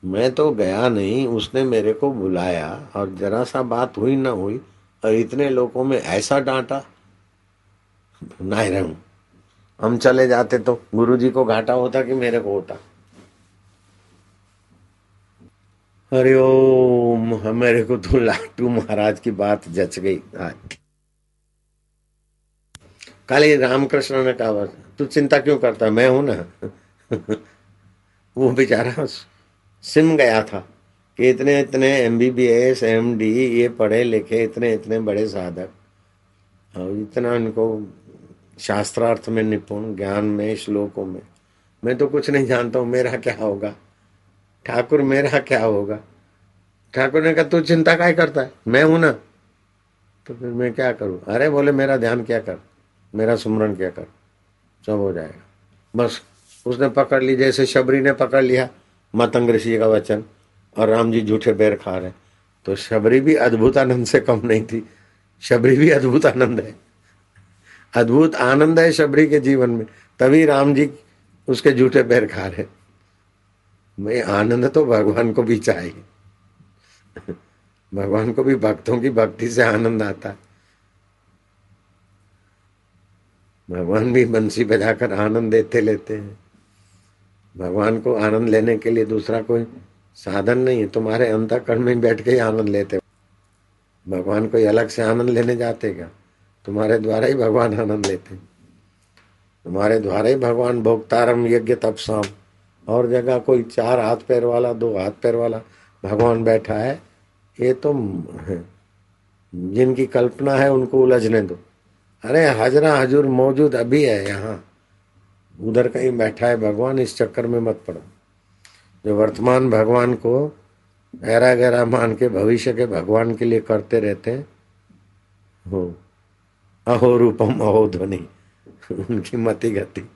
मैं तो गया नहीं, उसने मेरे को बुलाया और जरा सा बात हुई ना हुई और इतने लोगों में ऐसा डांटा ना ही रहूँ। हम चले जाते तो गुरु जी को घाटा होता कि मेरे को होता। अरे ओम, मेरे को तो लाटू महाराज की बात जच गई आज। कल रामकृष्ण ने कहा, तू चिंता क्यों करता? मैं हूँ ना? वो बेचारा सिम गया था कि इतने इतने M B B S M D ये पढ़े लिखे इतने इतने बड़े साधक। और इतना इनको शास्त्रार्थ में, निपुण ज्ञान में, श्लोकों में। मैं तो कुछ नहीं जानता हूँ, मेरा क्या होगा? ठाकुर, मेरा क्या होगा? ठाकुर ने कहा, तू चिंता काय करता है? मैं हूँ ना। तो फिर मैं क्या करूँ? अरे बोले, मेरा ध्यान क्या कर? मेरा सुमरण क्या कर? सब हो जाएगा। बस, उसने पकड़ ली, जैसे शबरी ने पकड़ लिया। मतंग ऋषि का वचन और राम जी झूठे बैर खा रहे तो शबरी भी अद्भुत आनंद से कम नहीं थी। शबरी भी अद्भुत आनंद है। अद्भुत आनंद है शबरी के जीवन में। तभी राम जी उसके झूठे पैर खा रहे मैं आनंद तो भगवान को भी चाहिए। भगवान को भी भक्तों की भक्ति से आनंद आता है। भगवान भी बंसी बजाकर आनंद देते लेते हैं। भगवान को आनंद लेने के लिए दूसरा कोई साधन नहीं है। तुम्हारे अंतकरण में बैठ के ही आनंद लेते भगवान कोई अलग से आनंद लेने जाते क्या? तुम्हारे द्वारा ही भगवान आनंद लेते तुम्हारे द्वारा ही भगवान भोक्तारम यज्ञ तपसाम। और जगह कोई चार हाथ पैर वाला, दो हाथ पैर वाला भगवान बैठा है, ये तो जिनकी कल्पना है उनको उलझने दो। अरे हजरा हजूर मौजूद अभी है यहाँ। उधर कहीं बैठा है, भगवान, इस चक्कर में मत पड़ो। जो वर्तमान भगवान को गहरा गहरा मान के भविष्य के भगवान के लिए करते रहते हैं हो अहो रूपम अहो ध्वनि उनकी मति गति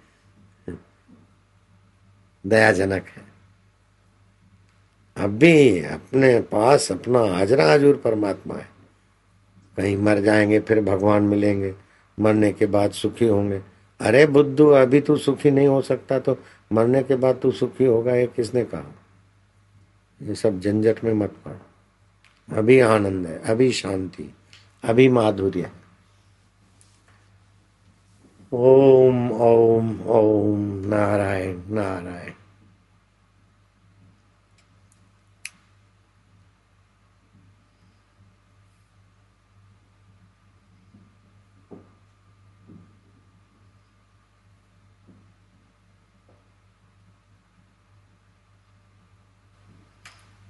दयाजनक है। अभी अपने पास अपना हाजरा हजूर परमात्मा है। कहीं मर जाएँगे, फिर भगवान मिलेंगे, मरने के बाद सुखी होंगे। अरे बुद्धू, अभी तू सुखी नहीं हो सकता तो मरने के बाद तू सुखी होगा, ये किसने कहा? ये सब झंझट में मत पड़। अभी आनंद है, अभी शांति, अभी माधुर्य। ओम ओम ओम, नारायण नारायण।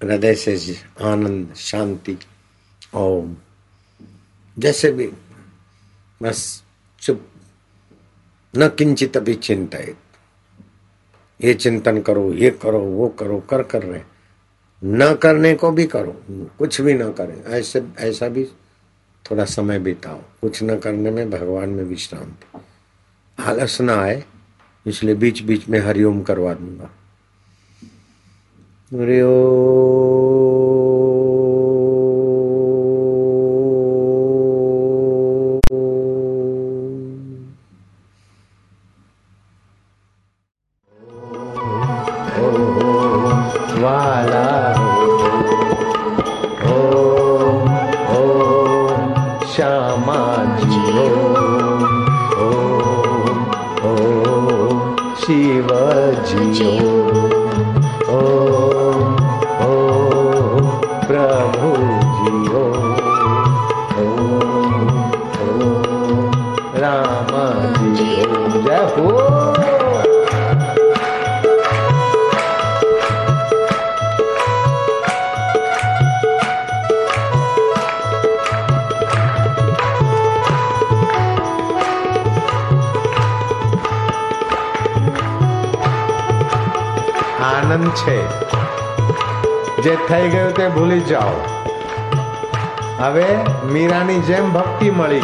हृदय से आनंद, शांति, ओम। जैसे भी, बस चुप, न किंचित अभी चिंतित ये चिंतन करो, ये करो, वो करो, कर कर रहे। न करने को भी करो, कुछ भी ना करें। ऐसे, ऐसा भी थोड़ा समय बिताओ। कुछ न करने में भगवान में विश्रांति आलस ना आए, इसलिए बीच बीच में हरिओम करवा दूँगा। हरिओम।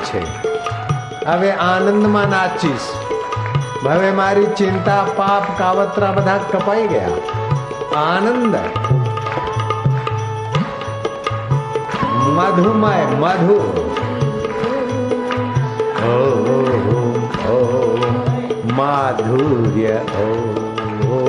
છે હવે આનંદમાં નાચીશ હવે મારી ચિંતા પાપ કાવતરા બધા કપાઈ ગયા આનંદ મધુમય મધુ માધુર્ય ઓ ઓ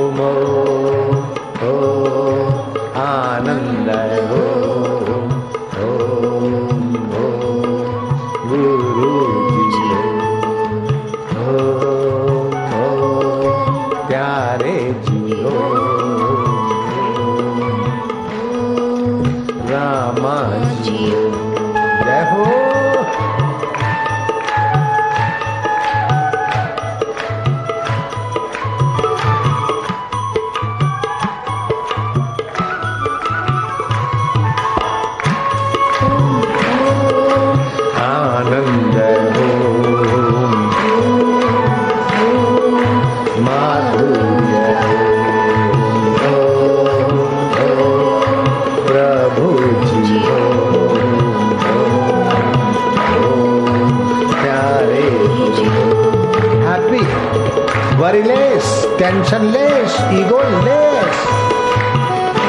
Tensionless, egoless.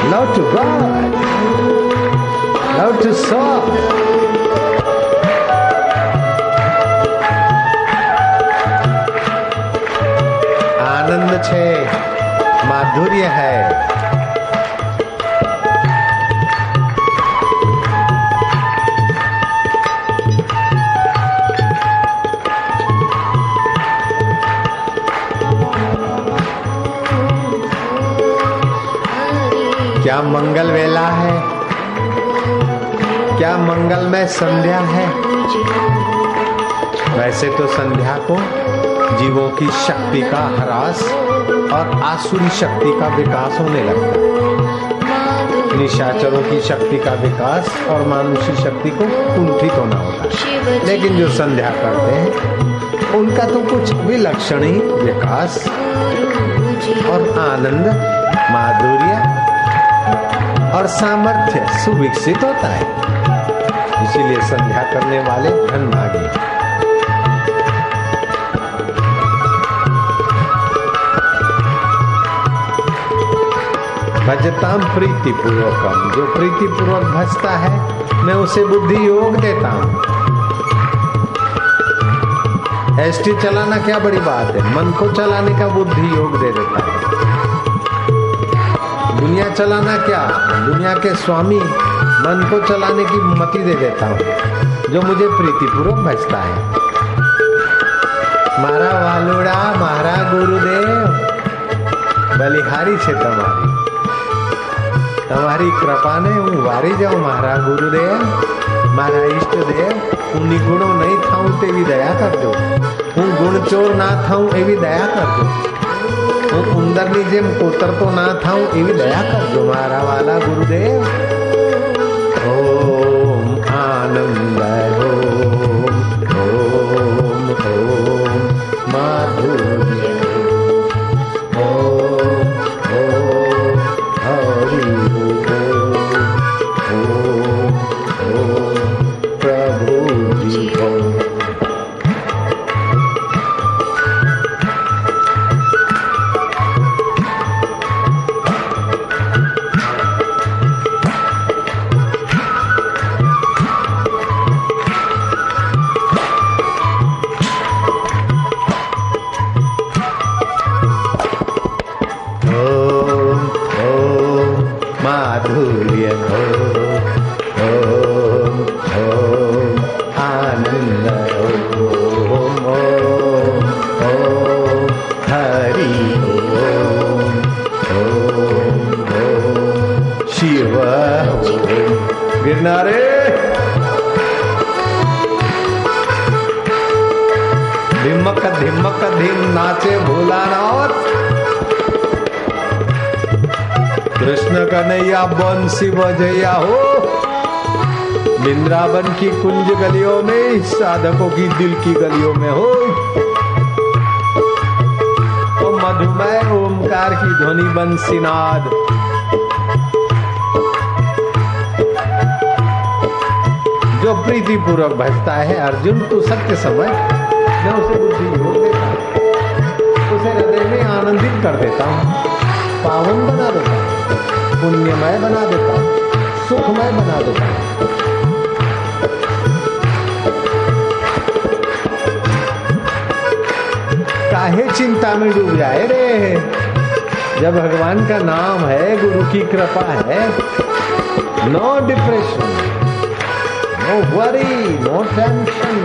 Love to God. Love to soul. આનંદ છે માધુર્ય હૈ क्या मंगल वेला है? क्या मंगलमय संध्या है? वैसे तो संध्या को जीवों की शक्ति का ह्रास और आसुरी शक्ति का विकास होने लगता है। निशाचरों की शक्ति का विकास और मानुषी शक्ति को कुंठित होना होता है। लेकिन जो संध्या करते हैं, उनका तो कुछ विलक्षण ही विकास और आनंद, माधुर्य और सामर्थ्य सुविकसित होता है। इसीलिए संध्या करने वाले धन भागी। भजताम प्रीति पूर्वकम जो प्रीति पूर्वक भजता है, मैं उसे बुद्धि योग देता हूँ। एसटी चलाना क्या बड़ी बात है? मन को चलाने का बुद्धि योग दे देता है। दुनिया चलाना क्या दुनिया के स्वामी मन को चलाने की मति दे देता हूँ जो मुझे प्रीतिपूर्वक भजता है મારા વાલુડા મારા ગુરુદેવ બલિહારી છે તમારી તમારી કૃપાને હું વારી જાઉં મારા ગુરુદેવ મારા ઈષ્ટદેવ હું નિગુણો નહીં થાઉં તેવી દયા કરજો હું ગુણચોર ના થાઉં એવી દયા કરજો હું ઉંદરની જેમ કોતરતો ના થાઉં એવી દયા કરજો મારા વાલા ગુરુદેવ ઓમ આનંદ माधुर्य ओम ओम ओम आनंद ओम ओम ओम हरि ओम ओम ओम शिव ओम गिरनारे धिमक धिमक धिम नाचे भोलानाथ कृष्ण कन्हैया बंसी बजैया हो। वृंदावन की कुंज गलियों में, साधकों की दिल की गलियों में हो। तो मधुमय ओमकार की ध्वनि बंसीनाद जो प्रीति पूर्वक भजता है, अर्जुन तो सत्य समय, मैं उसे बुद्धि योग देता हूँ। उसे हृदय में आनंदित कर देता हूँ। पावन बना देता हूँ। पुण्यमय बना देता हूँ, सुखमय बना देता हूँ। काहे चिंता में डूब जाए रे? जब भगवान का नाम है, गुरु की कृपा है no depression no worry no tension